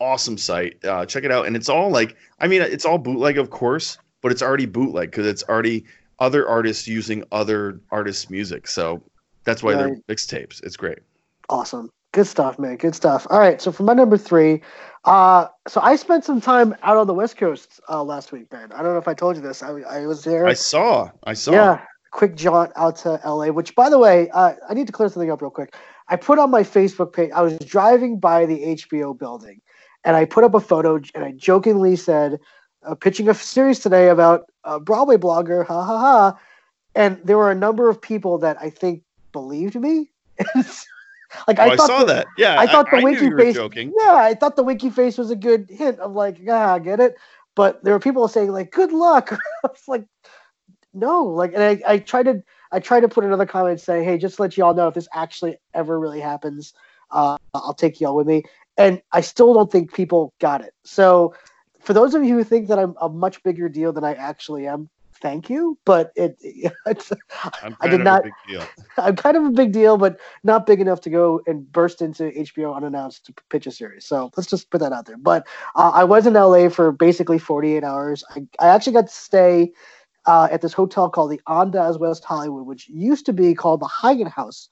S2: Awesome site. Uh, check it out, and it's all like I mean, it's all bootleg, of course, but it's already bootleg because it's already other artists using other artists' music. So that's why right. they're mixtapes. It's great.
S1: Awesome. Good stuff, man. Good stuff. All right. So for my number three, uh, so I spent some time out on the West Coast uh, last week, man. I don't know if I told you this. I, I was there.
S2: I saw. I saw.
S1: Yeah quick jaunt out to LA, which, by the way, uh, I need to clear something up real quick. I put on my Facebook page, I was driving by the HBO building and I put up a photo and I jokingly said, uh, pitching a series today about a Broadway blogger, ha ha ha. And there were a number of people that I think believed me.
S2: like oh, I, I saw the, that. Yeah,
S1: I thought the I winky face. Joking. Yeah, I thought the winky face was a good hint of like, yeah, I get it. But there were people saying like, "Good luck." I was like, no, like, and I, I try to, I try to put another comment saying, hey, just to let y'all know if this actually ever really happens, uh, I'll take y'all with me. And I still don't think people got it. So, for those of you who think that I'm a much bigger deal than I actually am, thank you. But it, it's, I did not. I'm kind of a big deal, but not big enough to go and burst into HBO unannounced to pitch a series. So let's just put that out there. But uh, I was in LA for basically 48 hours. I, I actually got to stay uh, at this hotel called the Andaz West Hollywood, which used to be called the Hyatt House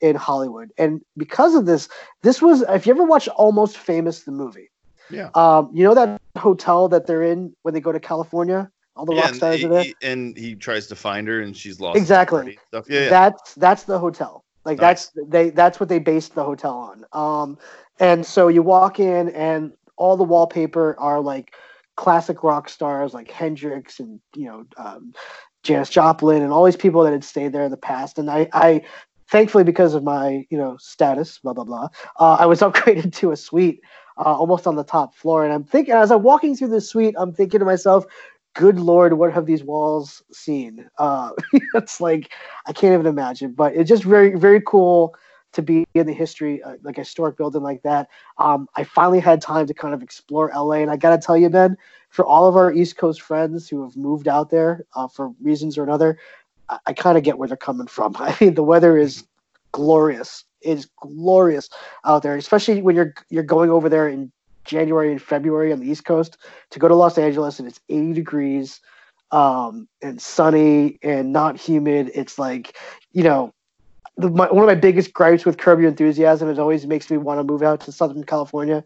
S1: in Hollywood. And because of this, this was if you ever watched Almost Famous the movie.
S2: Yeah.
S1: Um, you know that hotel that they're in when they go to California? All the yeah, rock stars
S2: he,
S1: are there.
S2: and he tries to find her and she's lost.
S1: Exactly.
S2: Yeah, yeah,
S1: That's that's the hotel. Like nice. that's they that's what they based the hotel on. Um and so you walk in and all the wallpaper are like classic rock stars like Hendrix and you know um, Janis Joplin and all these people that had stayed there in the past. And I, I thankfully because of my you know status, blah blah blah, uh, I was upgraded to a suite uh, almost on the top floor. And I'm thinking as I'm walking through the suite, I'm thinking to myself, good lord, what have these walls seen? Uh, it's like I can't even imagine. But it's just very very cool to be in the history uh, like a historic building like that. Um, I finally had time to kind of explore LA, and I gotta tell you, Ben, for all of our East Coast friends who have moved out there uh, for reasons or another, I, I kind of get where they're coming from. I mean, the weather is glorious. It's glorious out there, especially when you're you're going over there in January and February on the East Coast to go to Los Angeles and it's 80 degrees um, and sunny and not humid. It's like, you know, the, my, one of my biggest gripes with Curb Your Enthusiasm is always makes me want to move out to Southern California.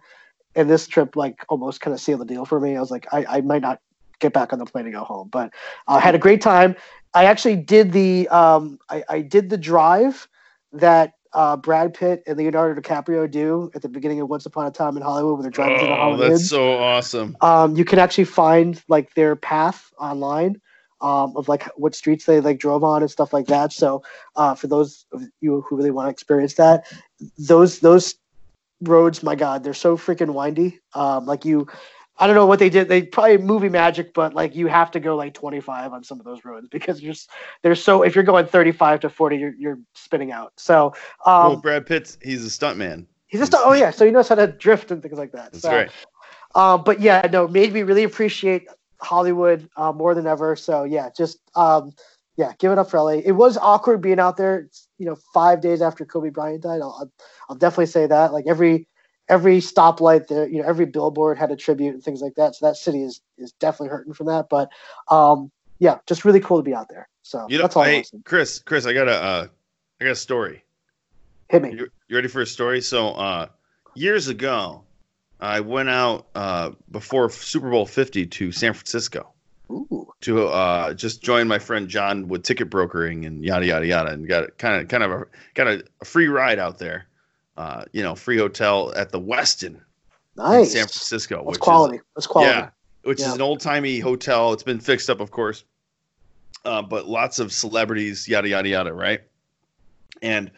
S1: And this trip, like, almost kind of sealed the deal for me. I was like, I, I might not get back on the plane and go home, but I uh, had a great time. I actually did the um, I, I did the drive that uh, Brad Pitt and Leonardo DiCaprio do at the beginning of Once Upon a Time in Hollywood when they're driving oh, through the Hollywood.
S2: Oh, that's so awesome.
S1: Um, you can actually find like their path online um, of like what streets they like drove on and stuff like that. So uh, for those of you who really want to experience that, those those roads, my God, they're so freaking windy. Um, like you I don't know what they did. They probably movie magic, but like you have to go like 25 on some of those roads because you're they're so if you're going 35 to 40, you're you're spinning out. So um, well,
S2: Brad Pitt's he's a stuntman.
S1: He's a stunt. Oh yeah, so he knows how to drift and things like that.
S2: That's
S1: so,
S2: right.
S1: Um, but yeah, no, made me really appreciate Hollywood uh, more than ever. So yeah, just um, yeah, give it up for LA. It was awkward being out there. It's, you know, five days after Kobe Bryant died. I'll, I'll definitely say that. Like every every stoplight there, you know, every billboard had a tribute and things like that. So that city is is definitely hurting from that. But um, yeah, just really cool to be out there. So
S2: you know,
S1: that's all.
S2: Hey, Chris, Chris, I got a, uh, I got a story.
S1: Hit me.
S2: You, you ready for a story? So uh, years ago, I went out uh, before Super Bowl Fifty to San Francisco.
S1: Ooh.
S2: To uh, just join my friend John with ticket brokering and yada yada yada, and got kind of kind of a got a, a free ride out there uh, you know, free hotel at the Westin
S1: nice.
S2: in San Francisco.
S1: That's quality.
S2: Is,
S1: That's quality.
S2: Yeah, which yeah. is an old timey hotel. It's been fixed up, of course, uh, but lots of celebrities, yada yada yada, right? And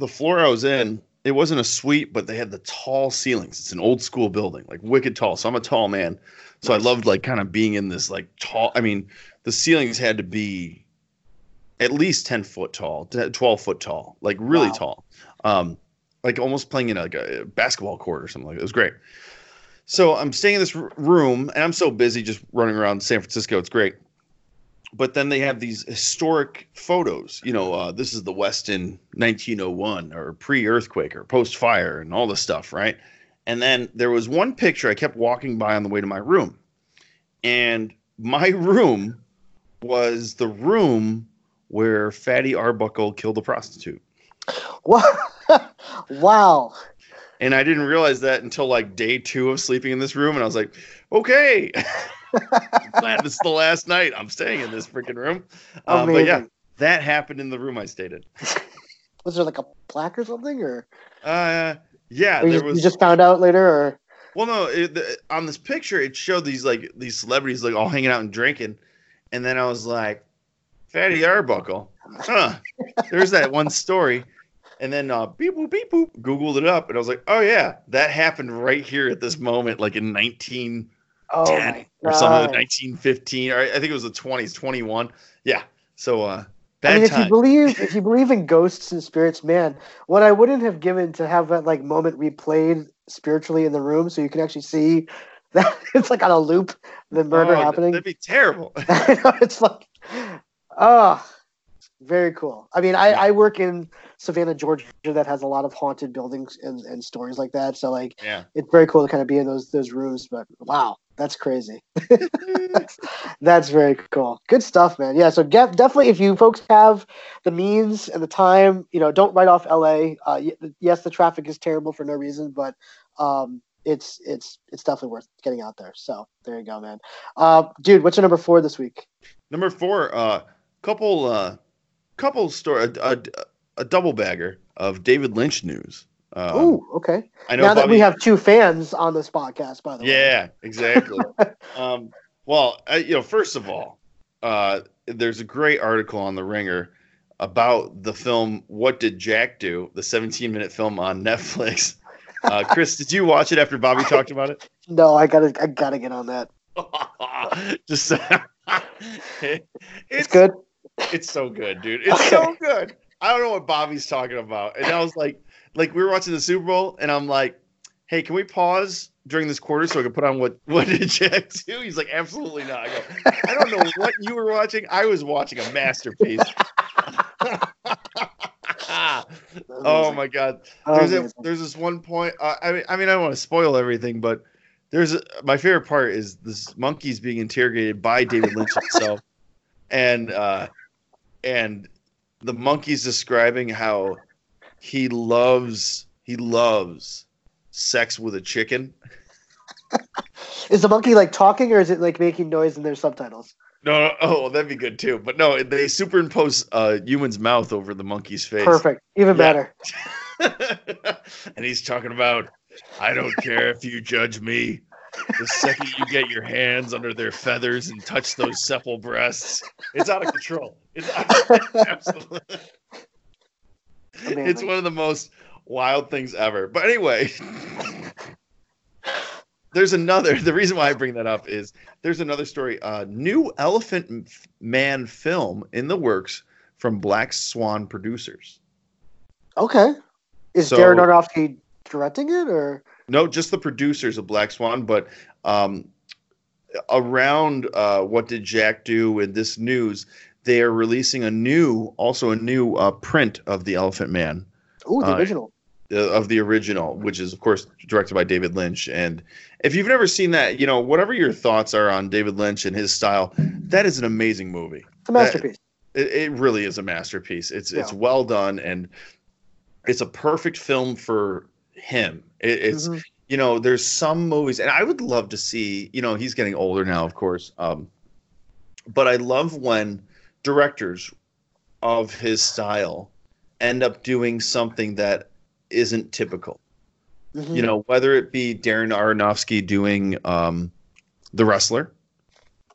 S2: the floor I was in, it wasn't a suite, but they had the tall ceilings. It's an old school building, like wicked tall. So I'm a tall man, so. I loved like kind of being in this like tall. I mean, the ceilings had to be at least 10 foot tall, 12 foot tall, like really wow. tall. Um, like almost playing in like a basketball court or something like that. It was great. So I'm staying in this room and I'm so busy just running around San Francisco. It's great. But then they have these historic photos. You know, uh, this is the Westin 1901 or pre earthquake or post fire and all this stuff, right? And then there was one picture I kept walking by on the way to my room. And my room was the room where Fatty Arbuckle killed a prostitute.
S1: What? wow.
S2: And I didn't realize that until like day two of sleeping in this room, and I was like, okay, glad this is the last night I'm staying in this freaking room. Um, but yeah, that happened in the room I stayed in.
S1: was there like a plaque or something, or?
S2: Uh, yeah,
S1: or
S2: there
S1: you,
S2: was.
S1: You just found out later, or?
S2: Well, no. It, the, on this picture, it showed these like these celebrities like all hanging out and drinking, and then I was like, Fatty Arbuckle, huh? There's that one story and then uh, beep boop beep boop googled it up and i was like oh yeah that happened right here at this moment like in 1910 oh or something 1915 or i think it was the 20s 21 yeah so uh
S1: I mean, if you believe if you believe in ghosts and spirits, man, what I wouldn't have given to have that like moment replayed spiritually in the room, so you can actually see that it's like on a loop, the murder oh, happening.
S2: That'd be terrible.
S1: it's like, oh, very cool. I mean, I, I work in Savannah, Georgia, that has a lot of haunted buildings and, and stories like that. So like,
S2: yeah,
S1: it's very cool to kind of be in those those rooms. But wow, that's crazy. that's very cool. Good stuff, man. Yeah. So get, definitely, if you folks have the means and the time, you know, don't write off LA. Uh, yes, the traffic is terrible for no reason, but um, it's it's it's definitely worth getting out there. So there you go, man. Uh, dude, what's your number four this week?
S2: Number four, uh, couple uh couple story, a, a, a, double bagger of David Lynch news.
S1: Um, oh, okay. I know now Bobby, that we have two fans on this podcast, by the
S2: way. Yeah, exactly. um, well, I, you know, first of all, uh, there's a great article on the Ringer about the film "What Did Jack Do?" the 17 minute film on Netflix. Uh, Chris, did you watch it after Bobby talked about it?
S1: No, I gotta, I gotta get on that.
S2: Just
S1: it, it's, good.
S2: It's so good, dude. It's okay. so good. I don't know what Bobby's talking about, and I was like, like we were watching the Super Bowl, and I'm like, hey, can we pause during this quarter so I can put on what what did Jack do? He's like, absolutely not. I go, I don't know what you were watching. I was watching a masterpiece. oh my god. There's a, there's this one point. Uh, I mean, I mean, I don't want to spoil everything, but there's a, my favorite part is this monkey's being interrogated by David Lynch himself, and uh, and the monkey's describing how he loves he loves sex with a chicken.
S1: is the monkey like talking or is it like making noise in their subtitles?
S2: No, no, oh, that'd be good too. But no, they superimpose a uh, human's mouth over the monkey's face.
S1: Perfect, even yeah.
S2: better. and he's talking about, I don't care if you judge me. The second you get your hands under their feathers and touch those supple breasts, it's out of control. It's out of, absolutely. It's one of the most wild things ever. But anyway, there's another. The reason why I bring that up is there's another story. Uh, new Elephant Man film in the works from Black Swan producers.
S1: Okay, is so, Darren Aronofsky directing it or
S2: no? Just the producers of Black Swan, but um, around uh, what did Jack do in this news? They are releasing a new, also a new uh, print of the Elephant Man.
S1: Oh, the uh, original
S2: of the original, which is of course directed by David Lynch. And if you've never seen that, you know whatever your thoughts are on David Lynch and his style, that is an amazing movie.
S1: It's a masterpiece.
S2: That, it, it, really is a masterpiece. It's yeah. it's well done and it's a perfect film for him. It, it's mm-hmm. you know there's some movies and I would love to see you know he's getting older now of course, um, but I love when directors of his style end up doing something that isn't typical. Mm-hmm. You know, whether it be Darren Aronofsky doing um, The Wrestler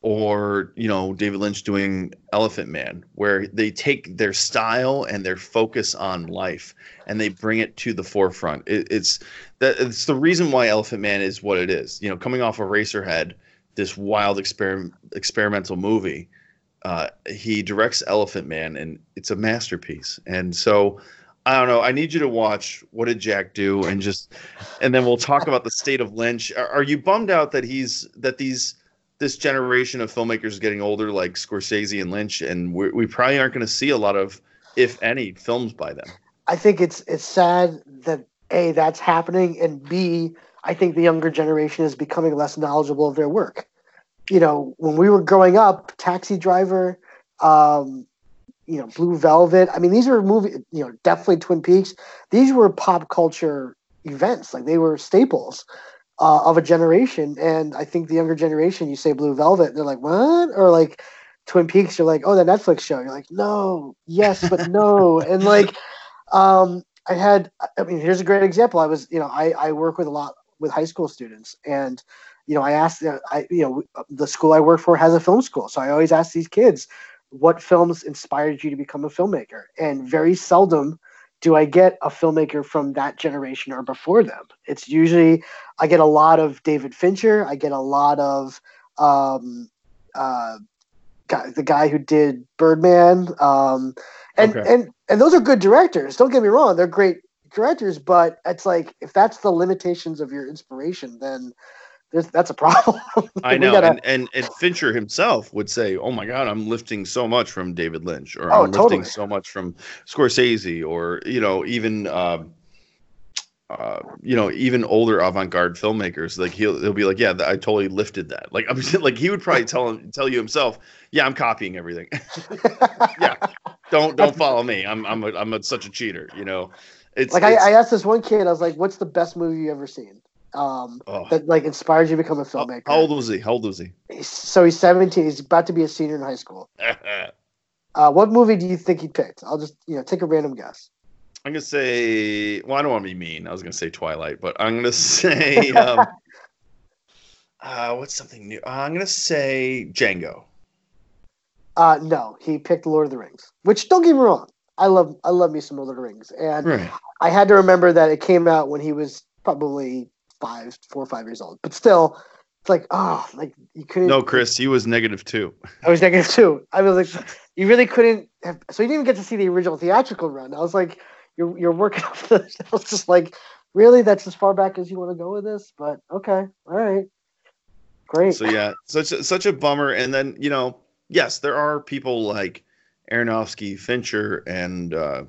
S2: or, you know, David Lynch doing Elephant Man, where they take their style and their focus on life and they bring it to the forefront. It, it's that it's the reason why Elephant Man is what it is. You know, coming off of Eraserhead, this wild experiment experimental movie. Uh, he directs Elephant Man, and it's a masterpiece. And so, I don't know. I need you to watch What Did Jack Do, and just, and then we'll talk about the state of Lynch. Are, are you bummed out that he's that these this generation of filmmakers is getting older, like Scorsese and Lynch, and we probably aren't going to see a lot of, if any, films by them.
S1: I think it's it's sad that a that's happening, and b I think the younger generation is becoming less knowledgeable of their work. You know, when we were growing up, Taxi Driver, um, you know, Blue Velvet. I mean, these are movie, you know, definitely Twin Peaks. These were pop culture events, like they were staples uh, of a generation. And I think the younger generation, you say Blue Velvet, they're like, what? Or like Twin Peaks, you're like, oh, the Netflix show. You're like, no, yes, but no. and like, um, I had, I mean, here's a great example. I was, you know, I, I work with a lot with high school students and, you know, I asked, I, you know, the school I work for has a film school. So I always ask these kids, what films inspired you to become a filmmaker? And very seldom do I get a filmmaker from that generation or before them. It's usually I get a lot of David Fincher. I get a lot of um, uh, guy, the guy who did Birdman. Um, and okay. and and those are good directors. Don't get me wrong; they're great directors. But it's like if that's the limitations of your inspiration, then that's a problem.
S2: I know, gotta... and, and, and Fincher himself would say, "Oh my God, I'm lifting so much from David Lynch, or oh, I'm totally. lifting so much from Scorsese, or you know, even uh, uh, you know, even older avant-garde filmmakers. Like he'll he'll be like, "Yeah, I totally lifted that." Like I'm like he would probably tell him tell you himself, "Yeah, I'm copying everything." yeah, don't don't follow me. I'm I'm a, I'm a, such a cheater. You know,
S1: it's like it's, I, I asked this one kid, I was like, "What's the best movie you ever seen?" Um, oh. that like inspired you to become a filmmaker.
S2: How old was he? How old was he?
S1: So he's 17. He's about to be a senior in high school. uh, what movie do you think he picked? I'll just you know take a random guess.
S2: I'm gonna say. Well, I don't want to be mean. I was gonna say Twilight, but I'm gonna say. Um, uh, what's something new? Uh, I'm gonna say Django.
S1: Uh, no, he picked Lord of the Rings. Which don't get me wrong, I love I love me some Lord of the Rings, and right. I had to remember that it came out when he was probably five, four or five years old. But still, It's like, oh, like you couldn't.
S2: No, Chris, he was negative two.
S1: I was negative two. I was like, you really couldn't have. So you didn't even get to see the original theatrical run. I was like, you're you're working off the. I was just like, really, that's as far back as you want to go with this? But okay, all right, great.
S2: So yeah, such a, such a bummer. And then you know, yes, there are people like Aronofsky, Fincher, and uh,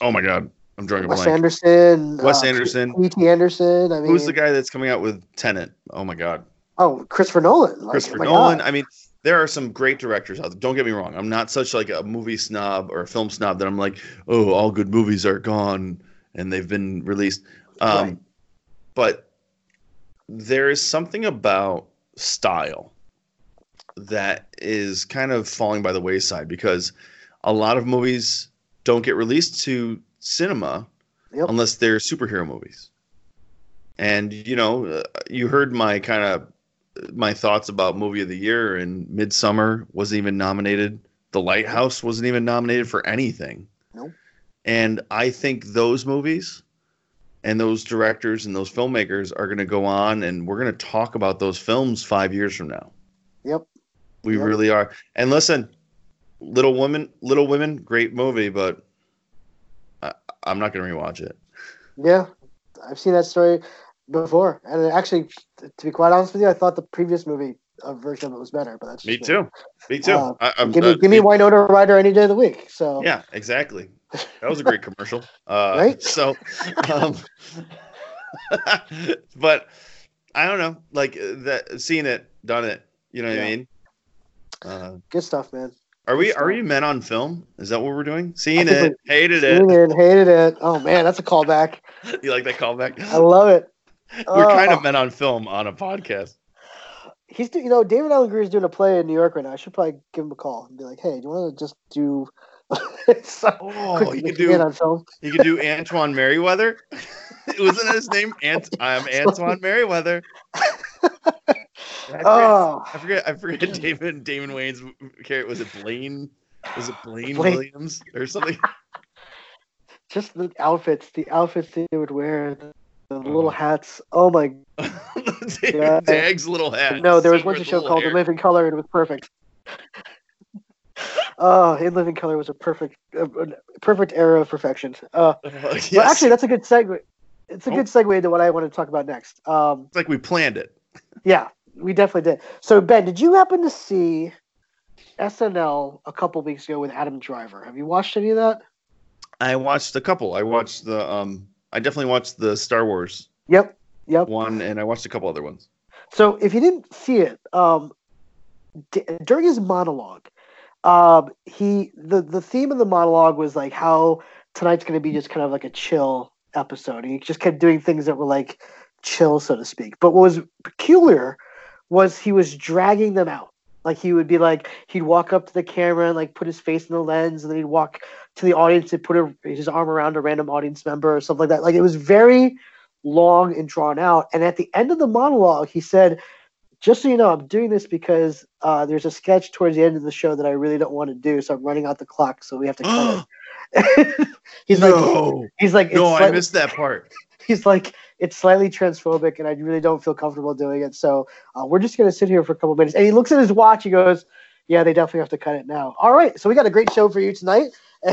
S2: oh my god, I'm drawing a
S1: Wes
S2: blank.
S1: Anderson.
S2: Wes
S1: uh,
S2: Anderson.
S1: P.T. Anderson. I mean,
S2: Who's the guy that's coming out with Tenet? Oh my god,
S1: Oh, Christopher Nolan. Like,
S2: Christopher
S1: oh
S2: Nolan.
S1: God.
S2: I mean, there are some great directors out there. Don't get me wrong. I'm not such like a movie snob or a film snob that I'm like, oh, all good movies are gone and they've been released. Um,
S1: Right.
S2: But there is something about style that is kind of falling by the wayside because a lot of movies don't get released to cinema
S1: Yep.
S2: unless they're superhero movies. And you know, uh, you heard my kind of my thoughts about movie of the year and Midsommar wasn't even nominated. The Lighthouse wasn't even nominated for anything.
S1: Nope.
S2: And I think those movies and those directors and those filmmakers are going to go on and we're going to talk about those films 5 years from now.
S1: Yep.
S2: We
S1: Yep.
S2: really are. And listen, Little Women, Little Women, great movie, but I'm not going to rewatch it.
S1: Yeah, I've seen that story before, and actually, to be quite honest with you, I thought the previous movie uh, version of it was better. But that's
S2: Me too. Me too.
S1: Uh,
S2: I, I'm,
S1: Give me,
S2: uh,
S1: give me Winona Ryder any day of the week. So
S2: Yeah, exactly. That was a great commercial. Uh,
S1: Right?
S2: So, um, but I don't know, like uh, that, seeing it, done it. You know what I mean? Uh,
S1: good stuff, man.
S2: Are we are we men on film? Is that what we're doing? Seeing it, hated
S1: Seen
S2: it.
S1: it, hated it. Oh man, that's a callback.
S2: You like that callback?
S1: I love it.
S2: We're uh, kind
S1: Oh.
S2: of men on film on a podcast.
S1: He's, do- you know, David Alan Grier is doing a play in New York right now. I should probably give him a call and be like, "Hey, do you want to just do?" so,
S2: Oh, you could do
S1: on film.
S2: you could do Antoine Merriweather. Wasn't his name Ant? I'm Antoine Merriweather. I forget-
S1: Oh,
S2: I forget. I forget. David Damon Wayans' character was it Blaine? Was it Blaine,
S1: Blaine.
S2: Williams or something?
S1: just the outfits, the outfits they would wear, the, the
S2: Uh-huh.
S1: little hats. Oh my Yeah.
S2: Dag's little hat.
S1: No, there was a show called
S2: hair.
S1: The Living Color, and it was perfect. Oh, In Living Color was a perfect, a, a perfect era of perfection. Uh,
S2: yes.
S1: Well, actually, that's a good segue. It's a
S2: Oh.
S1: good segue into what I want to talk about next. Um,
S2: it's like we planned it.
S1: yeah, we definitely did. So, Ben, did you happen to see SNL a couple weeks ago with Adam Driver? Have you watched any of that?
S2: I watched a couple. I watched the um. I definitely watched the Star Wars
S1: Yep, yep.
S2: one, and I watched a couple other ones.
S1: So if you didn't see it, um, d- during his monologue, um, he the the theme of the monologue was like how tonight's going to be just kind of like a chill episode. And he just kept doing things that were like chill, so to speak. But what was peculiar was he was dragging them out. Like he would be like he'd walk up to the camera and like put his face in the lens, and then he'd walk to the audience and put a, his arm around a random audience member or something like that. Like it was very long and drawn out. And at the end of the monologue, he said, "Just so you know, I'm doing this because uh, there's a sketch towards the end of the show that I really don't want to do, so I'm running out the clock, so we have to cut it." he's like, he's like,
S2: no, I missed that part.
S1: he's like, it's slightly transphobic, and I really don't feel comfortable doing it. So uh, we're just gonna sit here for a couple minutes. And he looks at his watch. He goes, "Yeah, they definitely have to cut it now." All right, so we got a great show for you tonight.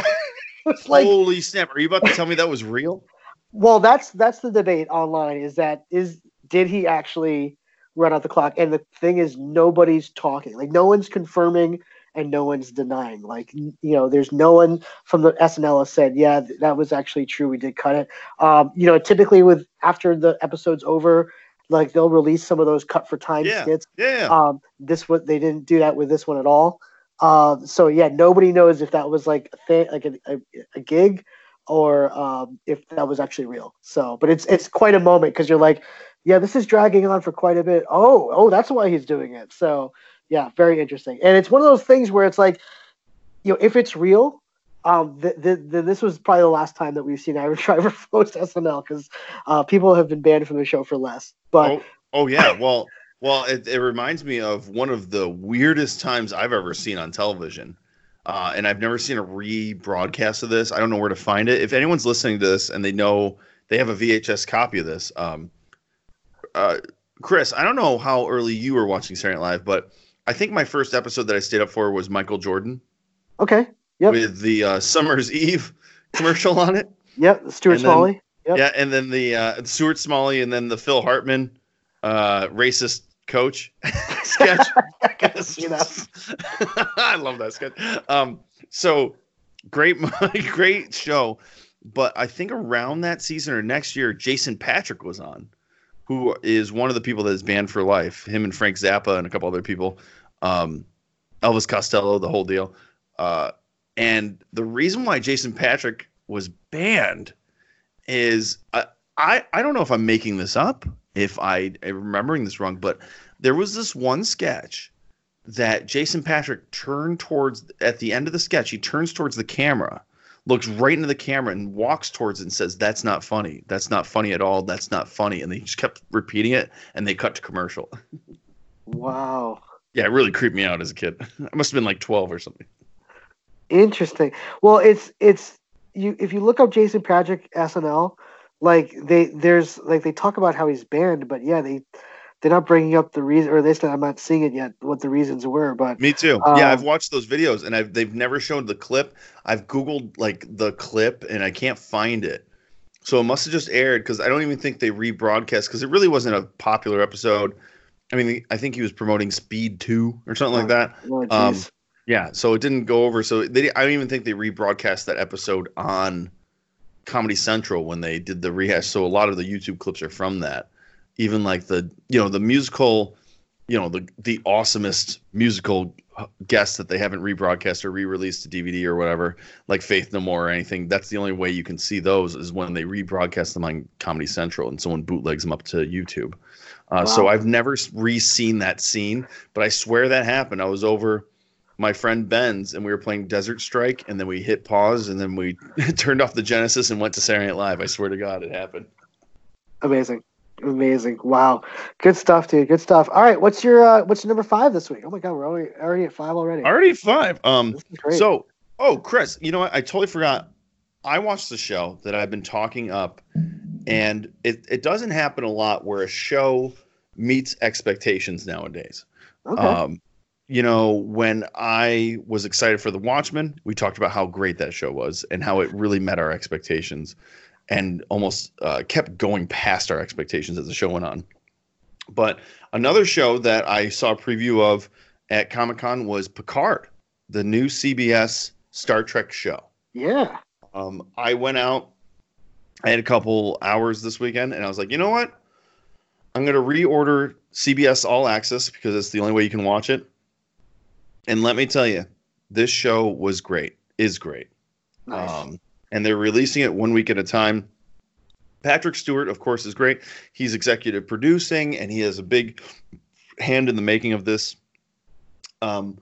S1: it's like,
S2: Holy snap! Are you about to tell me that was real?
S1: well, that's that's the debate online. Is that is did he actually run out the clock? And the thing is, nobody's talking. Like no one's confirming and no one's denying. Like you know, there's no one from the SNL has said, yeah, th- that was actually true. We did cut it. Um, you know, typically with after the episode's over, like they'll release some of those cut for time
S2: Yeah.
S1: skits.
S2: Yeah.
S1: Um, this what they didn't do that with this one at all. Um, so yeah, nobody knows if that was like a thing, like a, a, a gig, or um, if that was actually real. So, but it's it's quite a moment because you're like, yeah, this is dragging on for quite a bit. Oh, oh, that's why he's doing it. So yeah, very interesting. And it's one of those things where it's like, you know, if it's real. Um, th- th- th- this was probably the last time that we've seen Adam Driver post SNL because uh, people have been banned from the show for less. But
S2: oh, oh yeah. Well, well, it, it reminds me of one of the weirdest times I've ever seen on television. Uh, and I've never seen a rebroadcast of this. I don't know where to find it. If anyone's listening to this and they know they have a VHS copy of this, um, uh, Chris, I don't know how early you were watching Saturday Night Live, but I think my first episode that I stayed up for was Michael Jordan.
S1: Okay. Yep.
S2: With the uh, Summer's Eve commercial on it.
S1: Yep. Stuart Smalley.
S2: Yep. Yeah, and then the uh, Stuart Smalley, and then the Phil Hartman uh, racist coach sketch. I love that sketch. Um, so great, great show. But I think around that season or next year, Jason Patric was on, who is one of the people that is banned for life. Him and Frank Zappa and a couple other people, um, Elvis Costello, the whole deal. Uh, and the reason why Jason Patric was banned is uh, I I don't know if I'm making this up, if I am remembering this wrong, but there was this one sketch that Jason Patric turned towards at the end of the sketch. He turns towards the camera, looks right into the camera, and walks towards it and says, "That's not funny. That's not funny at all. That's not funny." And they just kept repeating it, and they cut to commercial.
S1: Wow.
S2: Yeah, it really creeped me out as a kid. I must have been like twelve or something.
S1: Interesting. Well, it's it's you if you look up Jason Patric SNL, like they there's like they talk about how he's banned, but yeah, they they're not bringing up the reason, or at least I'm not seeing it yet. What the reasons were, but
S2: me too. Um, yeah, I've watched those videos, and I've they've never shown the clip. I've googled like the clip, and I can't find it. So it must have just aired because I don't even think they rebroadcast because it really wasn't a popular episode. I mean, I think he was promoting Speed Two or something like that. Oh, um, yeah, so it didn't go over. So they, I don't even think they rebroadcast that episode on Comedy Central when they did the rehash. So a lot of the YouTube clips are from that. Even like the you know the musical, you know the the awesomest musical guests that they haven't rebroadcast or re-released to DVD or whatever, like Faith No More or anything. That's the only way you can see those is when they rebroadcast them on Comedy Central and someone bootlegs them up to YouTube. Uh, wow. So I've never re-seen that scene, but I swear that happened. I was over my friend Ben's, and we were playing Desert Strike, and then we hit pause, and then we turned off the Genesis and went to Saturday Night Live. I swear to God, it happened.
S1: Amazing, amazing! Wow, good stuff, dude. Good stuff. All right, what's your uh, what's your number five this week? Oh my God, we're already already at five already.
S2: Already five. Um, so oh, Chris, you know what? I totally forgot. I watched the show that I've been talking up, and it it doesn't happen a lot where a show meets expectations nowadays. Okay. Um, you know, when I was excited for The Watchmen, we talked about how great that show was and how it really met our expectations and almost uh, kept going past our expectations as the show went on. But another show that I saw a preview of at Comic Con was Picard, the new CBS Star Trek show.
S1: Yeah.
S2: Um, I went out, I had a couple hours this weekend, and I was like, you know what? I'm going to reorder CBS All Access because it's the only way you can watch it and let me tell you, this show was great. Is great. Nice. Um, and they're releasing it one week at a time. Patrick Stewart, of course, is great. He's executive producing, and he has a big hand in the making of this. Um,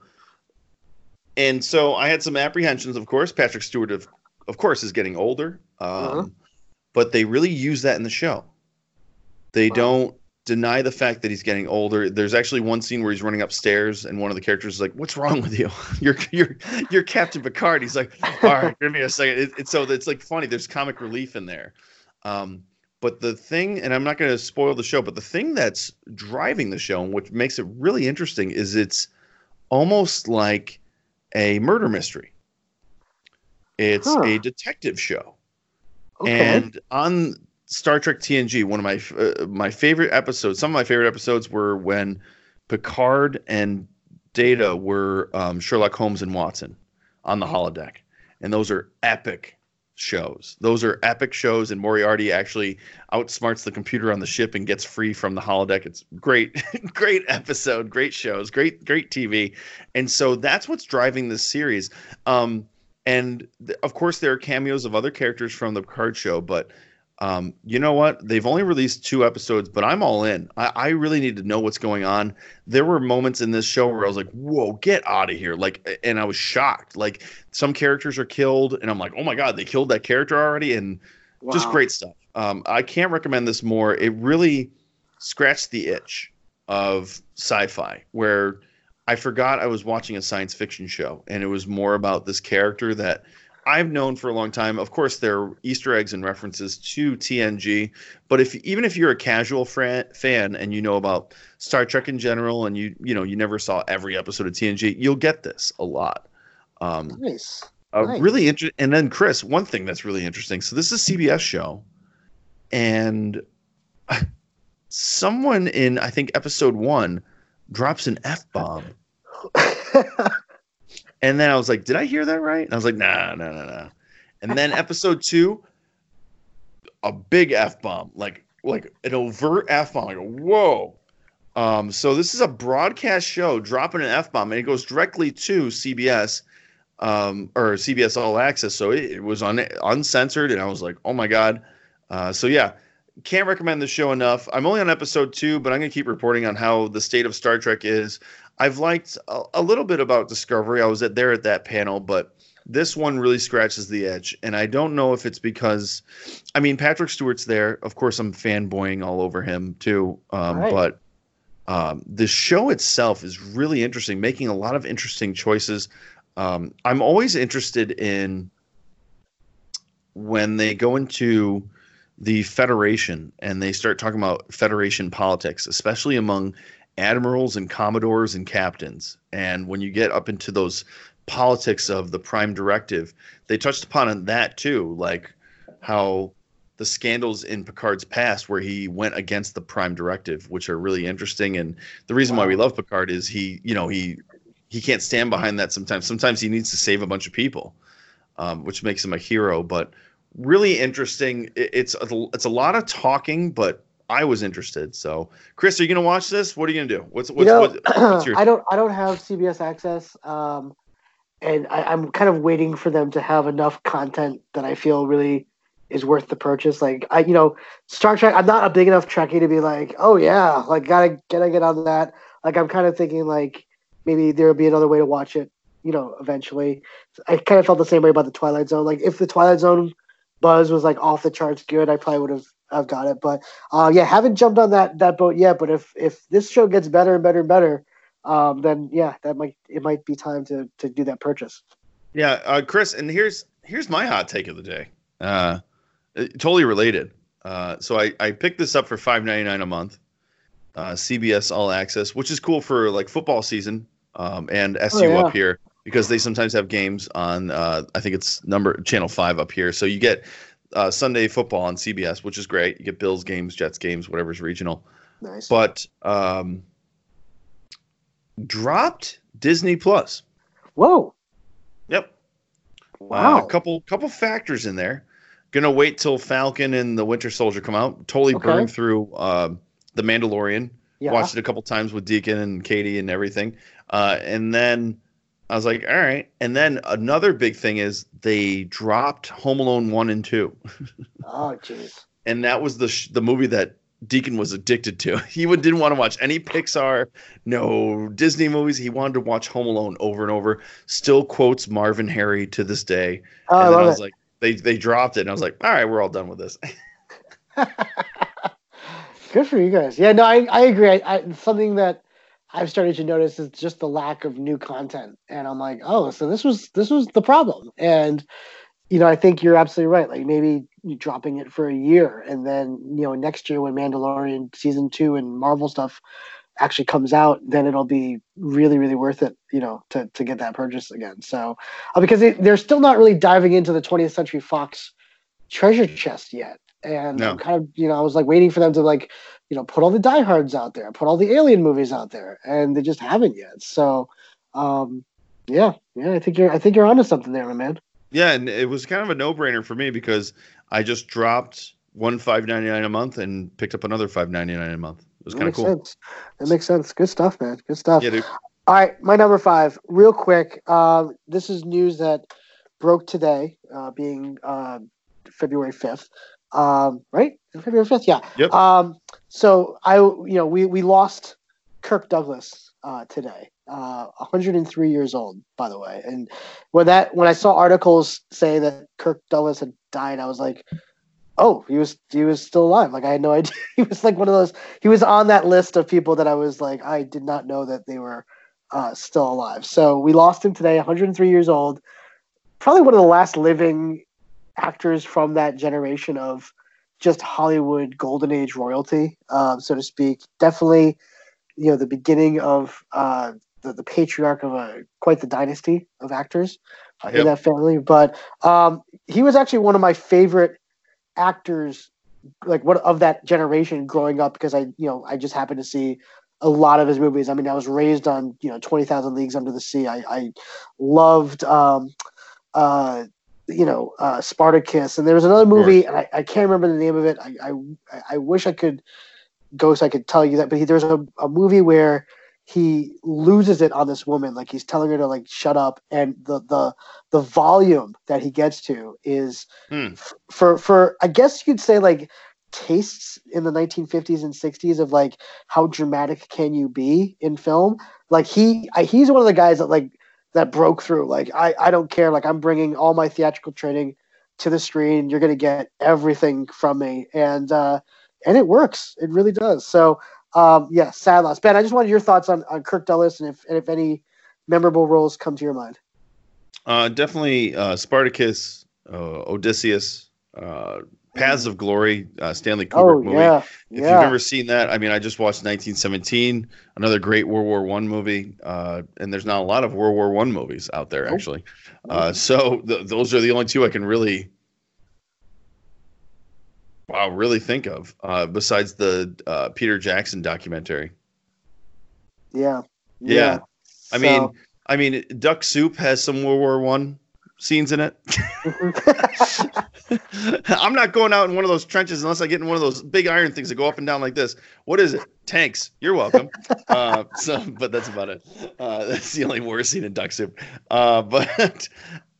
S2: and so I had some apprehensions. Of course, Patrick Stewart, of of course, is getting older. Um, uh-huh. But they really use that in the show. They wow. don't deny the fact that he's getting older. There's actually one scene where he's running upstairs, and one of the characters is like, "What's wrong with you? You're you're you're Captain Picard." He's like, "All right, give me a second. It, it's so it's like funny. There's comic relief in there. Um, but the thing, and I'm not going to spoil the show, but the thing that's driving the show and what makes it really interesting is it's almost like a murder mystery. It's huh. a detective show. Okay. And on Star Trek TNG, one of my uh, my favorite episodes. Some of my favorite episodes were when Picard and Data were um, Sherlock Holmes and Watson on the holodeck, and those are epic shows. Those are epic shows, and Moriarty actually outsmarts the computer on the ship and gets free from the holodeck. It's great, great episode, great shows, great, great TV, and so that's what's driving this series. Um, and th- of course, there are cameos of other characters from the Picard show, but um, you know what? They've only released two episodes, but I'm all in. I, I, really need to know what's going on. There were moments in this show where I was like, "Whoa, get out of here!" Like, and I was shocked. Like, some characters are killed, and I'm like, "Oh my god, they killed that character already!" And wow. just great stuff. Um, I can't recommend this more. It really scratched the itch of sci-fi, where I forgot I was watching a science fiction show, and it was more about this character that I've known for a long time. Of course, there are Easter eggs and references to TNG, but if even if you're a casual fan and you know about Star Trek in general, and you you know you never saw every episode of TNG, you'll get this a lot. Um,
S1: nice.
S2: Uh,
S1: Nice.
S2: Really interesting. And then Chris, one thing that's really interesting. So this is a CBS show, and someone in I think episode one drops an f bomb, and then I was like, did I hear that right? And I was like, nah, no, no, no. And then episode two, a big f bomb, like like an overt f bomb. Go, whoa. Um, so this is a broadcast show dropping an f bomb, and it goes directly to CBS um, or CBS All Access. So it, it was un, uncensored, and I was like, oh my god. Uh, so yeah, can't recommend the show enough. I'm only on episode two, but I'm gonna keep reporting on how the state of Star Trek is. I've liked a, a little bit about Discovery. I was at there at that panel, but this one really scratches the edge, and I don't know if it's because, I mean, Patrick Stewart's there. Of course, I'm fanboying all over him too. Um,
S1: Right.
S2: But um, the show itself is really interesting, making a lot of interesting choices. Um, I'm always interested in when they go into the Federation and they start talking about Federation politics, especially among admirals and commodores and captains. And when you get up into those politics of the Prime Directive, they touched upon that too, like how the scandals in Picard's past where he went against the Prime Directive, which are really interesting. And the reason why we love Picard is he, you know, he he can't stand behind that sometimes. Sometimes he needs to save a bunch of people, um, which makes him a hero. But really interesting. It's a, it's a lot of talking, but I was interested. So, Chris, are you gonna watch this? What are you gonna do? What's
S1: you
S2: what's,
S1: know,
S2: what, what's your
S1: I don't I don't have CBS access, um, and I, I'm kind of waiting for them to have enough content that I feel really is worth the purchase. Like I, you know, Star Trek. I'm not a big enough Trekkie to be like, oh yeah, like gotta gotta get on that. Like I'm kind of thinking like maybe there'll be another way to watch it. You know, eventually. I kind of felt the same way about the Twilight Zone. Like if the Twilight Zone buzz was like off the charts good, I probably would have I've got it. But uh, yeah, haven't jumped on that that boat yet. But if if this show gets better and better and better, um, then yeah, that might it might be time to to do that purchase.
S2: Yeah, uh, Chris, and here's here's my hot take of the day. Uh, uh, totally related. Uh, so I, I picked this up for five ninety nine a month, uh, CBS All Access, which is cool for like football season um, and SU
S1: Oh, yeah.
S2: up here because they sometimes have games on. Uh, I think it's number channel five up here, so you get uh, Sunday football on CBS, which is great. You get Bills games, Jets games, whatever's regional.
S1: Nice.
S2: But um, dropped Disney Plus.
S1: Whoa!
S2: Yep.
S1: Wow.
S2: Uh, a couple couple factors in there. Gonna wait till Falcon and the Winter Soldier come out. Totally
S1: Okay.
S2: burned through um the Mandalorian.
S1: yeah.
S2: Watched it a couple times with Deacon and Katie and everything. Uh, and then I was like, all right. And then another big thing is they dropped Home Alone one and two,
S1: Oh jeez.
S2: and that was the sh- the movie that Deacon was addicted to. He would, didn't want to watch any Pixar, no Disney movies. He wanted to watch Home Alone over and over. Still quotes Marvin Harry to this day.
S1: Oh, I
S2: and then I
S1: love
S2: was like, they they dropped it, and I was like, all right, we're all done with this.
S1: Good for you guys. Yeah, no, I I agree. I, I something that I've started to notice is just the lack of new content, and I'm like, oh, so this was this was the problem, and you know, I think you're absolutely right. Like maybe dropping it for a year, and then you know next year when Mandalorian season two and Marvel stuff actually comes out, then it'll be really really worth it. You know, to to get that purchase again. So uh, because they, they're still not really diving into the 20th Century Fox treasure chest yet, and
S2: No.
S1: Kind of you know I was like waiting for them to like you know put all the diehards out there, put all the Alien movies out there, and they just haven't yet. So. um yeah, yeah, I think you're. I think you're onto something there, my man.
S2: yeah, and it was kind of a no brainer for me because I just dropped one five ninety nine a month and picked up another five ninety nine a month. It was kind of cool.
S1: sense. That makes sense. Good stuff, man. Good stuff.
S2: Yeah, dude.
S1: All right, my number five, real quick. Uh, this is news that broke today, uh, being uh, February fifth. Um, right, February fifth. Yeah.
S2: Yep.
S1: Um, so I, you know, we we lost Kirk Douglas uh, today. Uh, 103 years old, by the way. And when that when I saw articles say that Kirk Douglas had died, I was like, oh, he was he was still alive. Like I had no idea. He was like one of those. He was on that list of people that I was like, I did not know that they were uh, still alive. So we lost him today, 103 years old. probably one of the last living actors from that generation of just Hollywood golden age royalty, um, so to speak. Definitely, you know, the beginning of uh, the, the patriarch of a quite the dynasty of actors uh, in that family. But um, he was actually one of my favorite actors, like what of that generation growing up, because I, you know, I just happened to see a lot of his movies. I mean, I was raised on you know Twenty Thousand Leagues Under the Sea. I, I loved. Um, uh, you know, uh, Spartacus, and there was another movie, and I, I can't remember the name of it. I, I I wish I could go so I could tell you that, but he, there's a, a movie where he loses it on this woman, like he's telling her to like shut up, and the the the volume that he gets to is
S2: Hmm.
S1: f- for for I guess you'd say like tastes in the 1950s and 60s of like how dramatic can you be in film? Like he I, he's one of the guys that like that broke through. Like I, I don't care. Like i'm bringing all my theatrical training to the screen. You're to get everything from me. And uh and it works. It really does. So um yeah sad loss. Ben i just wanted your thoughts on, on kirk douglas and if and if any memorable roles come to your mind.
S2: Uh, definitely uh, Spartacus, uh, Odysseus, uh, Paths of Glory, uh, Stanley Kubrick
S1: oh
S2: movie.
S1: yeah
S2: If
S1: yeah
S2: you've never seen that, I mean, I just watched 1917, another great World War One movie, uh, and there's not a lot of World War One movies out there actually. Uh, so th- those are the only two I can really, wow, really think of. Uh, besides the uh, Peter Jackson documentary.
S1: yeah
S2: Yeah. I
S1: So-
S2: mean, I mean, Duck Soup has some World War One scenes in it. I'm not going out in one of those trenches unless I get in one of those big iron things that go up and down like this. What is it? Tanks. You're welcome. uh, so, but that's about it. Uh, that's the only war scene in Duck Soup. Uh, but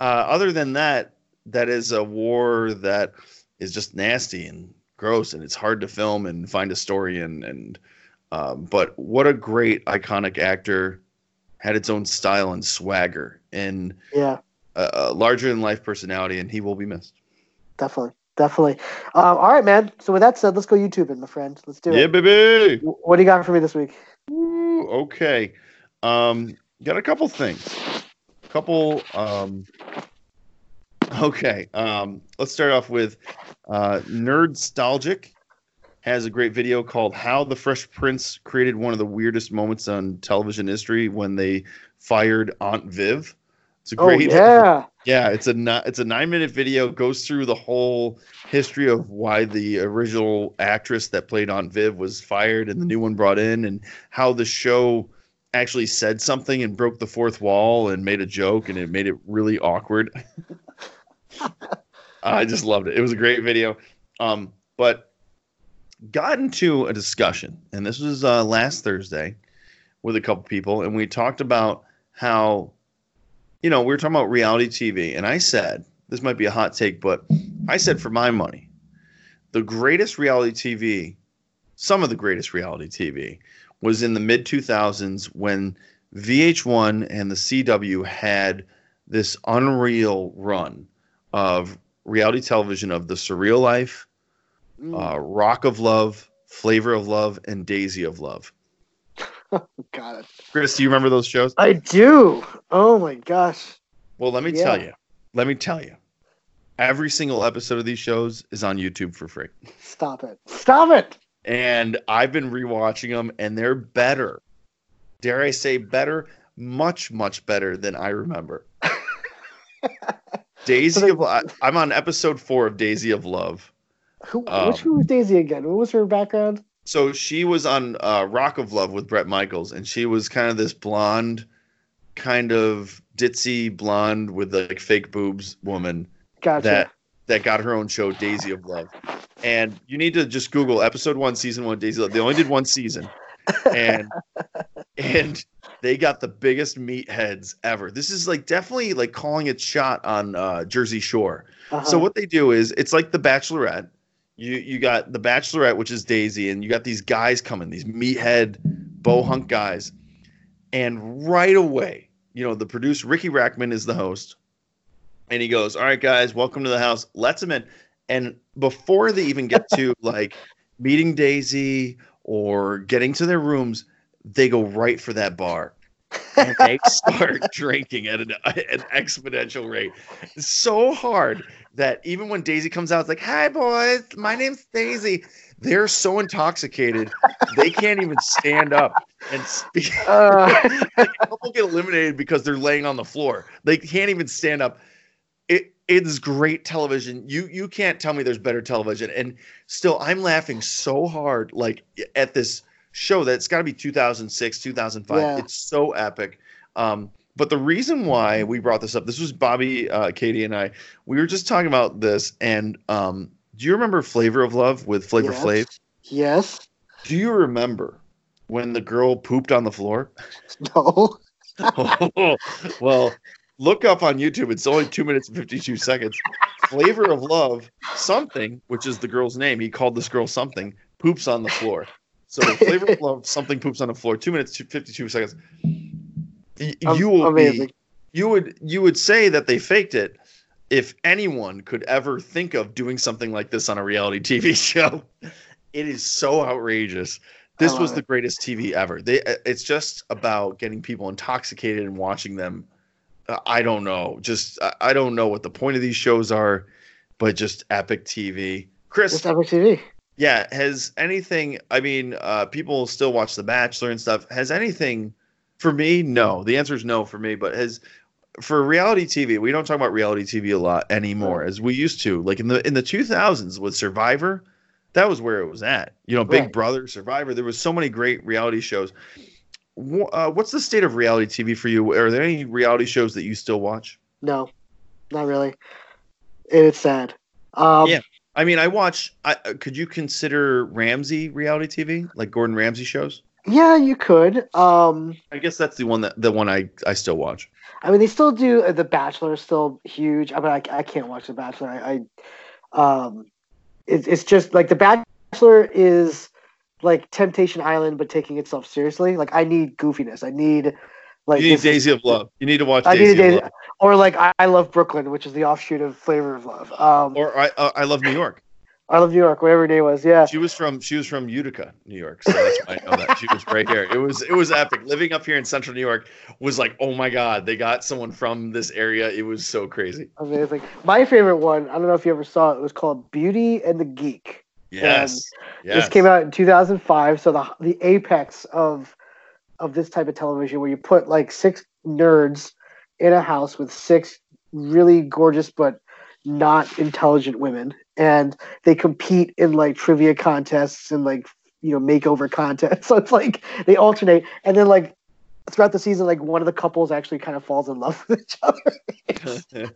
S2: uh, other than that, that is a war that is just nasty and gross, and it's hard to film and find a story and And um, but what a great iconic actor had its own style and swagger and
S1: yeah
S2: a, a larger than life personality, and he will be missed.
S1: definitely definitely um, all right man so with that said let's go youtube my friend let's do
S2: Yeah,
S1: it
S2: Yeah,
S1: baby. What do you got for me this week
S2: Woo, okay. Um, got a couple things. Couple. Um, okay. Um, let's start off with uh, Nerdstalgic has a great video called "How the Fresh Prince Created One of the Weirdest Moments on Television History When They Fired Aunt Viv." It's a
S1: oh
S2: great.
S1: yeah
S2: Yeah, it's a it's a nine minute video. Goes through the whole history of why the original actress that played Aunt Viv was fired and the new one brought in, and how the show actually said something and broke the fourth wall and made a joke, and it made it really awkward. I just loved it. It was a great video. Um, but got into a discussion, and this was uh, last Thursday with a couple people, and we talked about how you know, we were talking about reality TV, and I said, this might be a hot take, but I said for my money, the greatest reality TV, some of the greatest reality TV, was in the mid 2000s when VH1 and the CW had this unreal run of reality television of The Surreal Life,
S1: Mm.
S2: uh, Rock of Love, Flavor of Love, and Daisy of Love.
S1: got it
S2: Chris, do you remember those shows?
S1: i do oh my gosh
S2: Well, let me tell you. Let me tell you. Every single episode of these shows is on YouTube for free.
S1: stop it stop it
S2: And I've been rewatching them and they're better. Dare I say better? Much, much better than I remember. Daisy of I- I'm on episode 4 of Daisy of Love.
S1: Who,
S2: Um,
S1: which one was Daisy again? What was her background?
S2: So she was on uh, Rock of Love with Bret Michaels and she was kind of this blonde kind of ditzy blonde with like fake boobs woman
S1: Gotcha.
S2: that that got her own show, Daisy of Love. And you need to just Google episode one, season one, Daisy of Love. They only did one season, and and they got the biggest meatheads ever. This is like definitely like calling it shot on uh, Jersey Shore.
S1: Uh-huh.
S2: So what they do is it's like The Bachelorette. You you got The Bachelorette, which is Daisy, and you got these guys coming, these meathead bow hunt guys, and right away, you know, the producer Riki Rachtman is the host, and he goes, "All right, guys, welcome to the house. Let's them in." And before they even get to like meeting Daisy or getting to their rooms, they go right for that bar. And they start drinking at an, an exponential rate. So hard that even when Daisy comes out, it's like, "Hi, boys, my name's Daisy." They're so intoxicated they can't even stand up and speak.
S1: Uh,
S2: like, get eliminated because they're laying on the floor. They can't even stand up. It it is great television. You you can't tell me there's better television. And still, I'm laughing so hard like at this show that it's got to be 2006, 2005.
S1: Yeah.
S2: It's so epic. Um, but the reason why we brought this up, this was Bobby, uh, Katie, and I. We were just talking about this, and um, do you remember Flavor of Love with Flavor
S1: Yes.
S2: Flav?
S1: yes.
S2: Do you remember when the girl pooped on the floor?
S1: No.
S2: well, look up on YouTube. It's only two minutes and 52 seconds. Flavor of Love, something, which is the girl's name. He called this girl something, poops on the floor. So, Flavor of Love, something poops on the floor, two minutes, 52 seconds. You will
S1: amazing.
S2: be, you would, you would say that they faked it if anyone could ever think of doing something like this on a reality TV show. It is so outrageous. This was
S1: love
S2: the greatest TV ever. They it's just about getting people intoxicated and watching them. Uh, I don't know. Just I don't know what the point of these shows are, but just epic TV. Chris,
S1: Just Epic TV.
S2: Yeah, has anything I mean, uh people still watch The Bachelor and stuff. Has anything for me? No. The answer is no for me, but has for reality TV, we don't talk about reality TV a lot anymore as we used to. Like in the in the 2000s with Survivor, that was where it was at. You know, Big
S1: Right.
S2: Brother, Survivor, there was so many great reality shows. Uh, what's the state of reality TV for you? Are there any reality shows that you still watch?
S1: No, not really. It's sad. Um,
S2: Yeah. I mean, I watch. I, uh, could you consider Ramsay reality TV, like Gordon Ramsay shows?
S1: yeah, you could. Um,
S2: I guess that's the one that the one I I still watch.
S1: I mean, they still do. uh, The Bachelor is still huge. I mean, I, I can't watch The Bachelor. I, I um, it, it's just like The Bachelor is like Temptation Island, but taking itself seriously. Like I need goofiness. I need like
S2: you need Daisy of Love. You need to watch
S1: I
S2: Daisy
S1: need
S2: of
S1: Daisy,
S2: Love.
S1: Or like I, I love Brooklyn, which is the offshoot of Flavor of Love. Um,
S2: Or I uh, I love New York.
S1: I love New York, whatever her name was. Yeah,
S2: She was from she was from Utica, New York. So that's why I know that she was right here. It was it was epic. Living up here in Central New York was like, oh my god, they got someone from this area. It was so crazy.
S1: amazing. My favorite one. I don't know if you ever saw it. It was called Beauty and the Geek.
S2: Yes. yes.
S1: This came out in 2005, so the the apex of of this type of television, where you put like six nerds in a house with six really gorgeous but not intelligent women, and they compete in like trivia contests and like you know makeover contests. So it's like they alternate, and then like throughout the season, like one of the couples actually kind of falls in love with each other.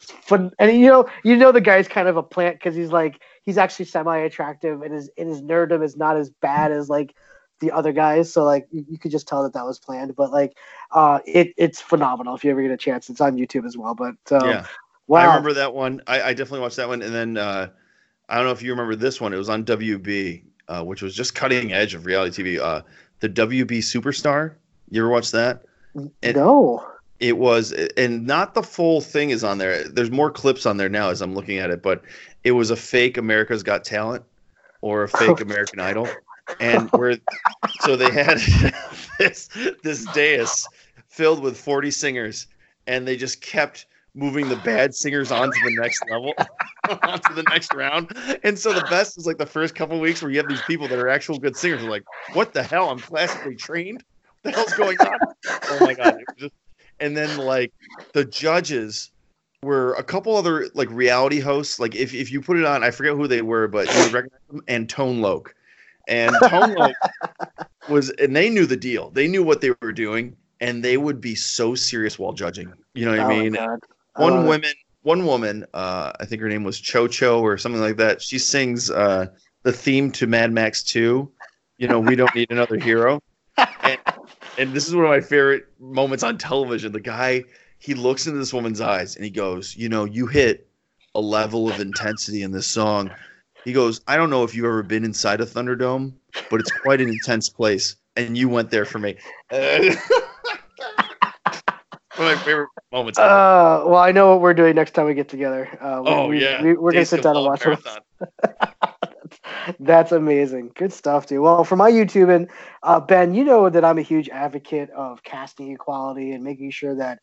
S1: fun and you know you know the guy's kind of a plant because he's like he's actually semi-attractive and his and his nerdom is not as bad as like the other guys so like you, you could just tell that that was planned but like uh it it's phenomenal if you ever get a chance it's on youtube as well but uh,
S2: yeah.
S1: wow
S2: I remember that one. I, I definitely watched that one. And then uh, I don't know if you remember this one. It was on WB, uh, which was just cutting edge of reality TV. Uh, the WB Superstar. You ever watch that? it-
S1: no
S2: It was, and not the full thing is on there. There's more clips on there now as I'm looking at it, but it was a fake America's Got Talent or a fake American Idol, and where so they had this this dais filled with 40 singers, and they just kept moving the bad singers on to the next level, onto the next round. And so the best is like the first couple weeks where you have these people that are actual good singers. Like, what the hell? I'm classically trained. What the hell's going on? Oh my god! Just and then like the judges were a couple other like reality hosts. Like if, if you put it on, I forget who they were, but you would recognize them. And Tone Loc, and Tone Loc was, and they knew the deal. They knew what they were doing, and they would be so serious while judging. You know what
S1: Oh
S2: I mean?
S1: I
S2: One woman, one woman, uh, I think her name was Cho Cho or something like that. She sings uh, the theme to Mad Max Two. You know, we don't need another hero. And, and this is one of my favorite moments on television. The guy he looks into this woman's eyes and he goes, "You know, you hit a level of intensity in this song." He goes, "I don't know if you've ever been inside a Thunderdome, but it's quite an intense place, and you went there for me." Uh, one of my favorite moments. ever.
S1: Uh, well, I know what we're doing next time we get together. Uh, we,
S2: oh
S1: we,
S2: yeah,
S1: we, we're gonna sit down and watch it.
S2: Marathon.
S1: That's amazing. Good stuff, dude. Well, for my YouTube and uh, Ben, you know that I'm a huge advocate of casting equality and making sure that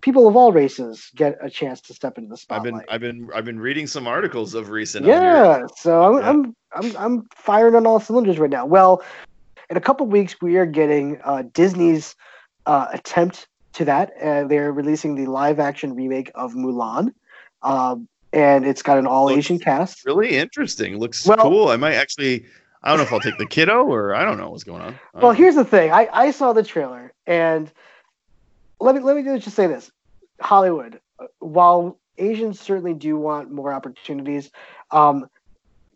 S1: people of all races get a chance to step into the spotlight.
S2: I've been I've been I've been reading some articles of recent.
S1: yeah, so I'm,
S2: Yeah.
S1: I'm I'm I'm firing on all cylinders right now. Well, in a couple weeks we are getting uh, Disney's uh, attempt to that. Uh, they're releasing the live action remake of Mulan, um, and it's got an all Asian cast.
S2: Really interesting. Looks
S1: Well-
S2: cool. I might actually. I don't know if I'll take the kiddo or I don't know what's going on.
S1: Well,
S2: know.
S1: here's the thing. I, I saw the trailer, and let me let me just say this: Hollywood, uh, while Asians certainly do want more opportunities, um,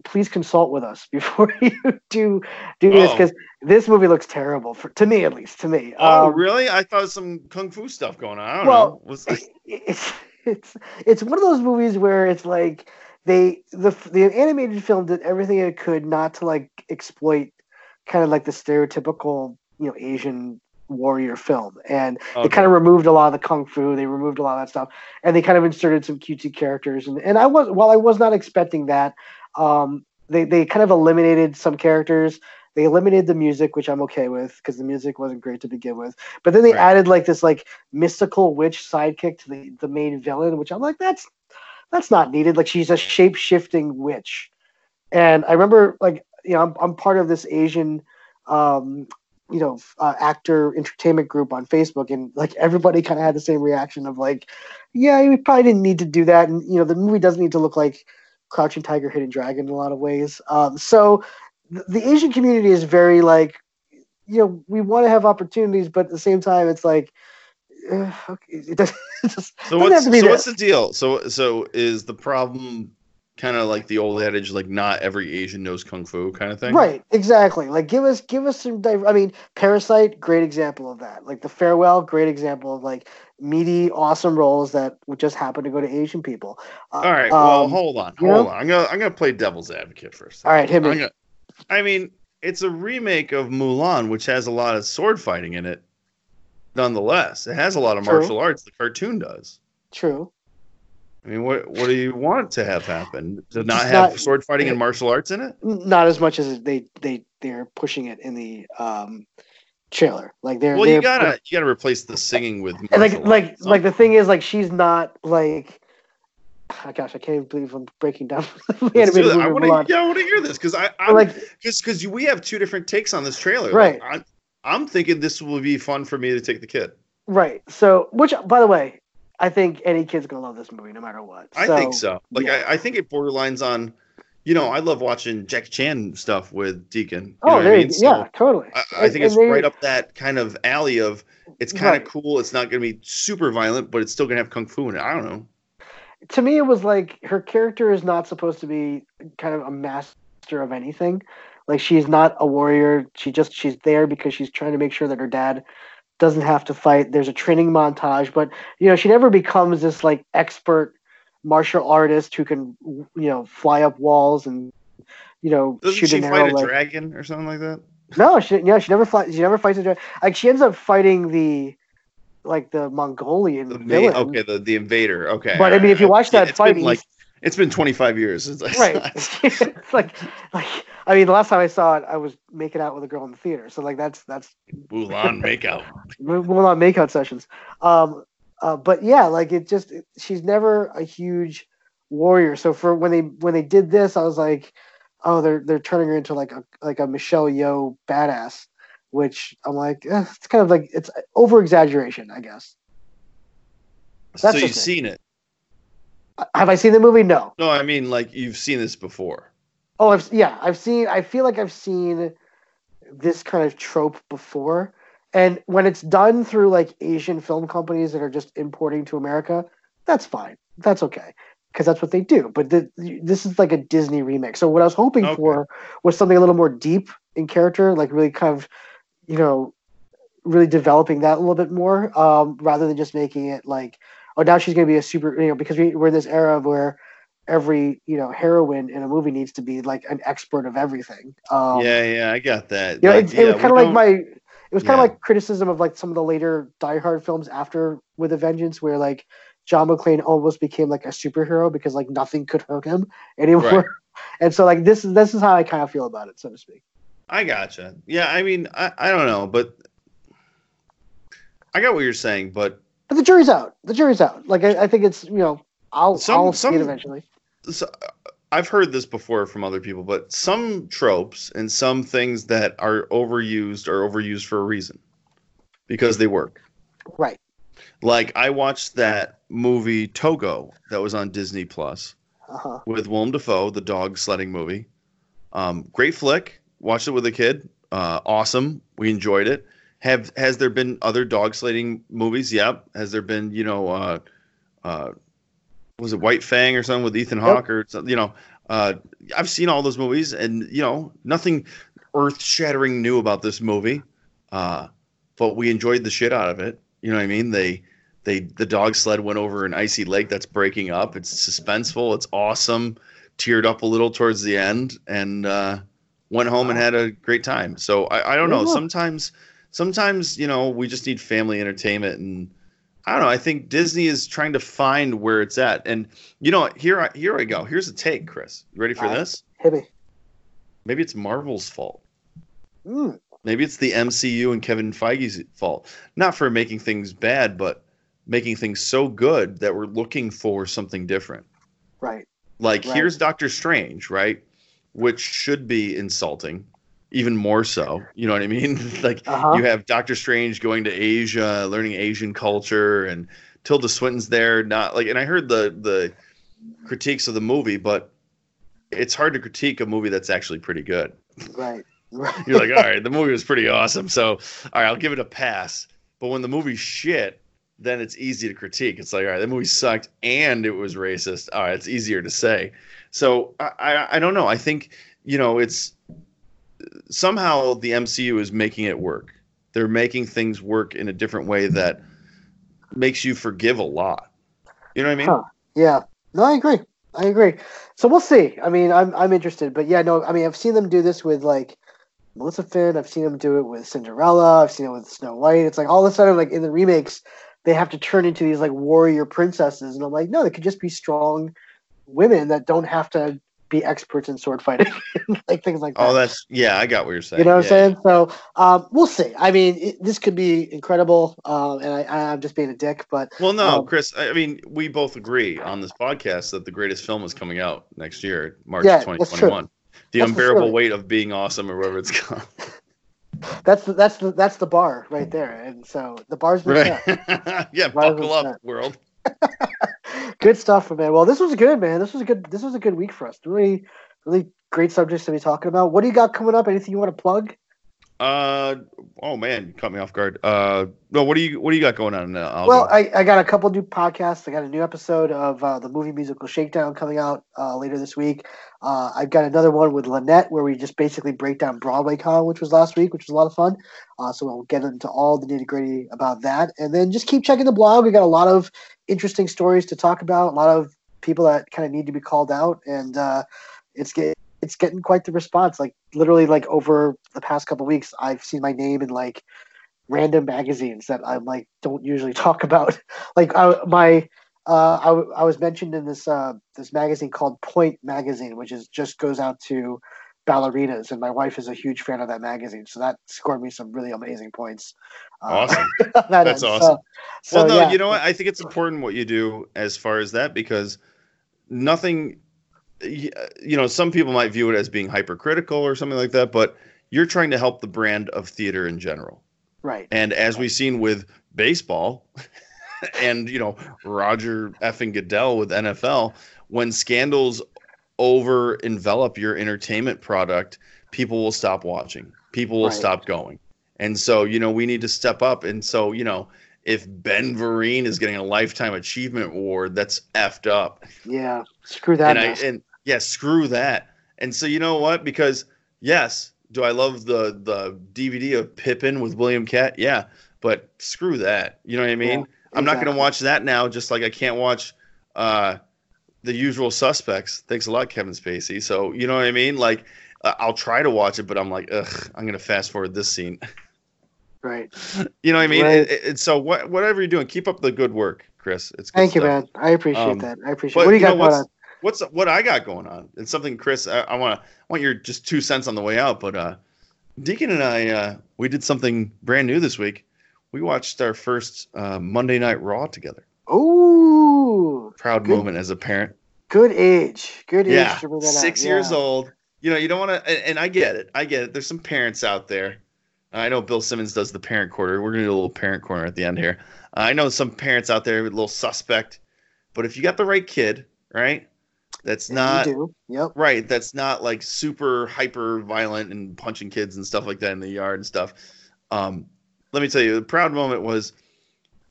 S1: please consult with us before you do do this
S2: Oh.
S1: because this movie looks terrible for to me at least. To me,
S2: Oh,
S1: Um,
S2: really? I thought some kung fu stuff going on. I don't
S1: Well, it's it's it's one of those movies where it's like they the the animated film did everything it could not to like exploit kind of like the stereotypical you know Asian warrior film. And they
S2: Okay.
S1: kind of removed a lot of the kung fu they removed a lot of that stuff and they kind of inserted some cutesy characters. And, and i was while i was not expecting that um they they kind of eliminated some characters. They eliminated the music which i'm okay with because the music wasn't great to begin with. But then they
S2: Right.
S1: added like this like mystical witch sidekick to the the main villain which i'm like that's that's not needed. Like she's a shape-shifting witch. And i remember like you know i'm, I'm part of this asian um you know uh, actor entertainment group on facebook and like everybody kind of had the same reaction of like yeah we probably didn't need to do that and you know the movie doesn't need to look like crouching tiger hidden dragon in a lot of ways um so the, the asian community is very like you know we want to have opportunities but at the same time it's like uh, okay, it doesn't, it just
S2: so what's
S1: have to be
S2: so what's the deal? So so is the problem kind of like the old adage, like not every Asian knows kung fu kind of thing?
S1: Right, exactly. Like give us give us some I mean, Parasite, great example of that. Like The Farewell, great example of like meaty, awesome roles that would just happen to go to Asian people. Uh,
S2: All right. Well,
S1: um,
S2: hold on. Hold
S1: know?
S2: on. I'm gonna I'm gonna play devil's advocate for a second.
S1: All right, hit me.
S2: I'm gonna, I mean, it's a remake of Mulan, which has a lot of sword fighting in it. Nonetheless, it has a lot of
S1: True.
S2: martial arts. The cartoon does.
S1: True.
S2: I mean, what what do you want to have happen? To not
S1: Just
S2: have
S1: not-
S2: sword fighting and martial arts in it?
S1: Not as much as they they they're pushing it in the um trailer. Like they're
S2: Well,
S1: they're
S2: you gotta you gotta replace the singing with
S1: and like
S2: martial
S1: like
S2: arts.
S1: like the thing is like she's not like oh, gosh, I can't even believe I'm breaking down the
S2: Let's do
S1: animated.
S2: I want to yeah, I want to hear this because I I'm,
S1: like
S2: because because we have two different takes on this trailer.
S1: Right.
S2: Like, I'm I'm thinking this will be fun for me to take the kid.
S1: Right. So, which, by the way, I think any kid's gonna love this movie no matter what.
S2: I
S1: So,
S2: think so. Like
S1: yeah.
S2: I, I think it borderlines on, you know, I love watching Jack Chan stuff with Deacon. You
S1: Oh,
S2: know what
S1: there
S2: I mean?
S1: go. Yeah, totally.
S2: I, I
S1: And-
S2: think it's
S1: and
S2: right up that kind of alley of it's kind of
S1: Right.
S2: cool. It's not going to be super violent, but it's still going to have kung fu in it. I don't know.
S1: To me, it was like her character is not supposed to be kind of a master of anything. Like she's not a warrior. She just she's there because she's trying to make sure that her dad doesn't have to fight. There's a training montage, but you know she never becomes this like expert martial artist who can you know fly up walls and you know
S2: Doesn't
S1: shoot
S2: she
S1: an
S2: fight
S1: arrow
S2: a
S1: like
S2: dragon or something like that?
S1: No, she yeah, she never fights. She never fights a dragon. Like she ends up fighting the like the Mongolian
S2: The ma-
S1: villain.
S2: okay, the the invader. Okay,
S1: But, I mean, if you watch that
S2: it's
S1: fight,
S2: like it's been 25 years since I
S1: right?
S2: saw it.
S1: it's like like I mean, the last time I saw it, I was making out with a girl in the theater. So like that's that's
S2: Mulan makeout.
S1: not makeout sessions. Um, uh, but yeah, like it just it- she's never a huge warrior. So for when they when they did this, I was like, oh, they're they're turning her into like a like a Michelle Yeoh badass, which I'm like, eh, it's kind of like it's over exaggeration, I guess.
S2: so
S1: That's
S2: you've
S1: just it.
S2: seen it?
S1: Have I seen the movie? No.
S2: No, I mean like you've seen this before.
S1: Oh, I've yeah, I've seen. I feel like I've seen this kind of trope before, and when it's done through like Asian film companies that are just importing to America, that's fine. That's okay because that's what they do. But the, this is like a Disney remake. So what I was hoping
S2: Okay.
S1: for was something a little more deep in character, like really kind of, you know, really developing that a little bit more, um, rather than just making it like, oh, now she's going to be a super, you know, because we, we're in this era of where every you know heroine in a movie needs to be like an expert of everything. Um,
S2: yeah, yeah, I got that.
S1: you know,
S2: Like,
S1: it, it was kind of like my it was kind
S2: Yeah.
S1: of like criticism of like some of the later Die Hard films after with a Vengeance, where like John McClane almost became like a superhero because like nothing could hurt him anymore. And so like this is this is how I kind of feel about it, so to speak.
S2: I gotcha. Yeah, I mean, I, I don't know, but I got what you're saying, but
S1: But the jury's out. The jury's out. Like I, I think it's you know I'll
S2: Some-
S1: I'll see
S2: some-
S1: it eventually.
S2: so, I've heard this before from other people, but some tropes and some things that are overused are overused for a reason because they work.
S1: Right.
S2: Like I watched that movie Togo that was on Disney Plus
S1: Uh huh.
S2: with Willem Dafoe, the dog sledding movie. Um, great flick. Watched it with a kid. Uh, awesome. We enjoyed it. Have has there been other dog sledding movies? Yep. Has there been you know uh, uh, was it White Fang or something with Ethan Hawke or something? You know, uh, I've seen all those movies and you know nothing earth shattering new about this movie. Uh, but we enjoyed the shit out of it. You know what I mean? They they the dog sled went over an icy lake that's breaking up. It's suspenseful. It's awesome. Teared up a little towards the end and uh, went home and had a great time. So I, I don't know. Sometimes sometimes you know we just need family entertainment and I don't know. I think Disney is trying to find where it's at. And you know, here I here I go. Here's a take, Chris. You ready for
S1: right.
S2: this?
S1: Maybe.
S2: Maybe it's Marvel's fault.
S1: Mm,
S2: Maybe it's the MCU and Kevin Feige's fault. Not for making things bad, but making things so good that we're looking for something different.
S1: right.
S2: Like
S1: Right.
S2: here's Doctor Strange, right? Which should be insulting, even more so. You know what I mean? like
S1: Uh-huh.
S2: you have Doctor Strange going to Asia, learning Asian culture, and Tilda Swinton's there. Not like, and I heard the the critiques of the movie, but it's hard to critique a movie that's actually pretty good.
S1: Right. Right.
S2: You're like, all right, the movie was pretty awesome, so all right, I'll give it a pass. But when the movie's shit, then it's easy to critique. It's like, all right, the movie sucked and it was racist. All right, it's easier to say. So I, I, I don't know. I think you know it's somehow the MCU is making it work. They're making things work in a different way that makes you forgive a lot. You know what I mean?
S1: Huh. Yeah. No, I agree. I agree. So we'll see. I mean, I'm I'm interested, but yeah, no. I mean, I've seen them do this with like Maleficent. I've seen them do it with Cinderella. I've seen it with Snow White. It's like all of a sudden, like in the remakes, they have to turn into these like warrior princesses, and I'm like, no, they could just be strong women that don't have to be experts in sword fighting, like things like that.
S2: Oh, that's yeah. I got what you're saying.
S1: You know what
S2: Yeah.
S1: I'm saying? So um, we'll see. I mean, it, this could be incredible, um, and I, I'm just being a dick, but
S2: Well, no,
S1: Um,
S2: Chris. I mean, we both agree on this podcast that the greatest film is coming out next year, March
S1: Yeah, that's true.
S2: 2021. The
S1: That's
S2: unbearable weight of being awesome, or whatever it's called.
S1: that's the, that's the, that's the bar right there. And so the bar's been
S2: Right?
S1: set.
S2: yeah,
S1: Rather
S2: buckle up, world.
S1: Good stuff, man. Well, this was good, man. This was a good. This was a good week for us. Really, really great subjects to be talking about. What do you got coming up? Anything you want to plug?
S2: Uh, oh man, you caught me off guard. Uh, no, what do you what do you got going on now?
S1: Well, I, I got a couple new podcasts. I got a new episode of uh, the movie musical Shakedown coming out uh, later this week. Uh, I've got another one with Lynette where we just basically break down Broadway Con, which was last week, which was a lot of fun. Uh, so we'll get into all the nitty gritty about that, and then just keep checking the blog. We got a lot of interesting stories to talk about. A lot of people that kind of need to be called out, and uh, it's it's getting quite the response. Like literally, like over the past couple weeks, I've seen my name in like random magazines that I'm like don't usually talk about. like I, my uh, I, w- I was mentioned in this uh, this magazine called Point Magazine, which is just goes out to ballerinas, and my wife is a huge fan of that magazine, so that scored me some really amazing points. uh,
S2: awesome.
S1: that
S2: That's
S1: end.
S2: awesome.
S1: So,
S2: well,
S1: so,
S2: no,
S1: yeah.
S2: you know what? I think it's important what you do as far as that because nothing. You know, some people might view it as being hypercritical or something like that, but you're trying to help the brand of theater in general.
S1: Right.
S2: And as we've seen with baseball and, you know, Roger effing Goodell with NFL, when scandals over envelop your entertainment product, people will stop watching. People will
S1: Right.
S2: stop going. And so, you know, we need to step up. And so, you know, if Ben Vereen is getting a lifetime achievement award, that's effed up
S1: Yeah. Screw that.
S2: and I and yeah, screw that. And so you know what? Because yes, do I love the the DVD of Pippin with William Katt? Yeah, but screw that. You know what I mean?
S1: Yeah,
S2: I'm not going to watch that now. Just like I can't watch uh, the Usual Suspects. Thanks a lot, Kevin Spacey. So you know what I mean? Like uh, I'll try to watch it, but I'm like, ugh, I'm going to fast forward this scene.
S1: Right.
S2: you know what I mean?
S1: Right.
S2: And- and so what, whatever you're doing, keep up the good work, Chris. It's good
S1: Thank you, man. I appreciate
S2: Um,
S1: that. I appreciate. What do you
S2: you
S1: got going
S2: what's-
S1: on?
S2: What's what I got going on? And something, Chris. I, I want to want your just two cents on the way out. But uh, Deacon and I, uh, we did something brand new this week. We watched our first uh, Monday Night Raw together.
S1: Ooh,
S2: Proud
S1: Good.
S2: moment as a parent.
S1: good age. Good age
S2: Yeah,
S1: to bring that up.
S2: six years old. You know, you don't want to, and, and I get it. I get it. There's some parents out there. I know Bill Simmons does the parent corner. We're gonna do a little parent corner at the end here. I know some parents out there a little suspect, but if you got the right kid, right, that's not.
S1: Yep.
S2: right. That's not like super hyper violent and punching kids and stuff like that in the yard and stuff. Um, let me tell you, the proud moment was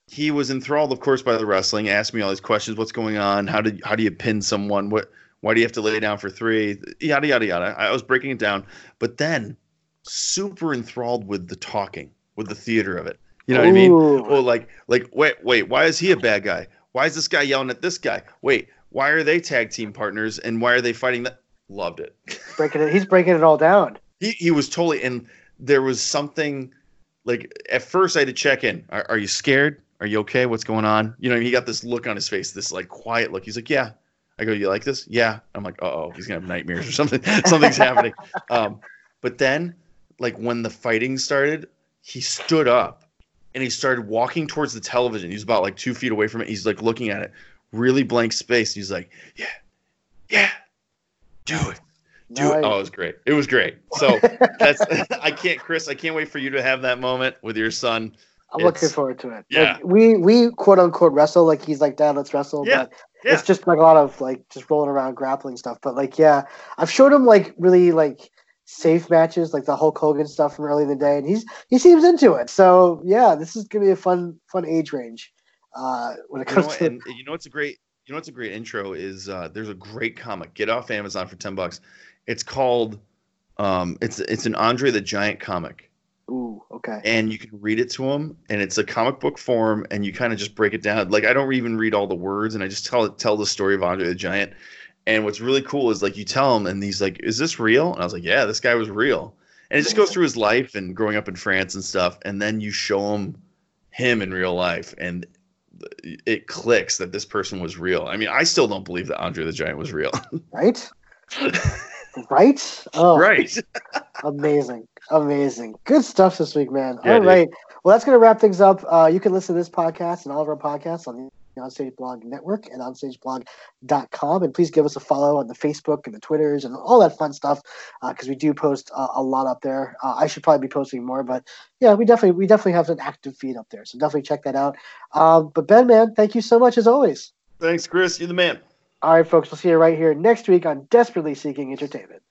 S2: he was enthralled, of course, by the wrestling. Asked me all these questions: What's going on? How did how do you pin someone? What why do you have to lay down for three? Yada yada yada. I was breaking it down, but then super enthralled with the talking, with the theater of it. You know what I mean?
S1: Ooh.
S2: Well, like, like, wait, wait, why is he a bad guy? Why is this guy yelling at this guy? Wait, why are they tag team partners and why are they fighting that? Loved it.
S1: breaking it. He's breaking it all down.
S2: He he was totally, and there was something like at first I had to check in. Are, are you scared? Are you okay? What's going on? You know, he got this look on his face, this like quiet look. He's like, yeah. I go, you like this? Yeah. I'm like, oh, he's gonna have nightmares or something. Something's happening. Um, but then, like when the fighting started, he stood up and he started walking towards the television. He's about like two feet away from it. He's like looking at it, really blank space. He's like, yeah, yeah, do it, do it. Oh, it was great. It was great. So that's I can't, Chris. I can't wait for you to have that moment with your son.
S1: I'm looking forward to it.
S2: yeah.
S1: Like, we we quote unquote wrestle like he's like dad let's wrestle
S2: Yeah,
S1: but
S2: yeah.
S1: it's just like a lot of like just rolling around grappling stuff but like yeah I've showed him like really like safe matches like the Hulk Hogan stuff from early in the day and he's he seems into it so yeah this is gonna be a fun fun age range uh when it
S2: You know,
S1: comes to
S2: and you know what's a great you know what's a great intro is uh, there's a great comic get off Amazon for ten bucks. It's called um, it's it's an Andre the Giant comic,
S1: ooh okay
S2: and you can read it to him, and it's a comic book form, and you kind of just break it down. Like I don't even read all the words, and I just tell tell the story of Andre the Giant. And what's really cool is like you tell him, and he's like, "Is this real?" And I was like, "Yeah, this guy was real." And it just goes through his life and growing up in France and stuff, and then you show him him in real life, and it clicks that this person was real. I mean, I still don't believe that Andre the Giant was real.
S1: right right oh
S2: right.
S1: Amazing. Amazing. Good stuff this week, man.
S2: Yeah,
S1: All right. Well, that's going to wrap things up. Uh, you can listen to this podcast and all of our podcasts on the Onstage Blog Network and onstageblog.com. And please give us a follow on the Facebook and the Twitters and all that fun stuff because we do post uh, a lot up there. Uh, I should probably be posting more, but yeah, we definitely we definitely have an active feed up there. So definitely check that out. Um, but Ben, man, thank you so much as always.
S2: Thanks, Chris. You're the man.
S1: All right, folks, we'll see you right here next week on Desperately Seeking Entertainment.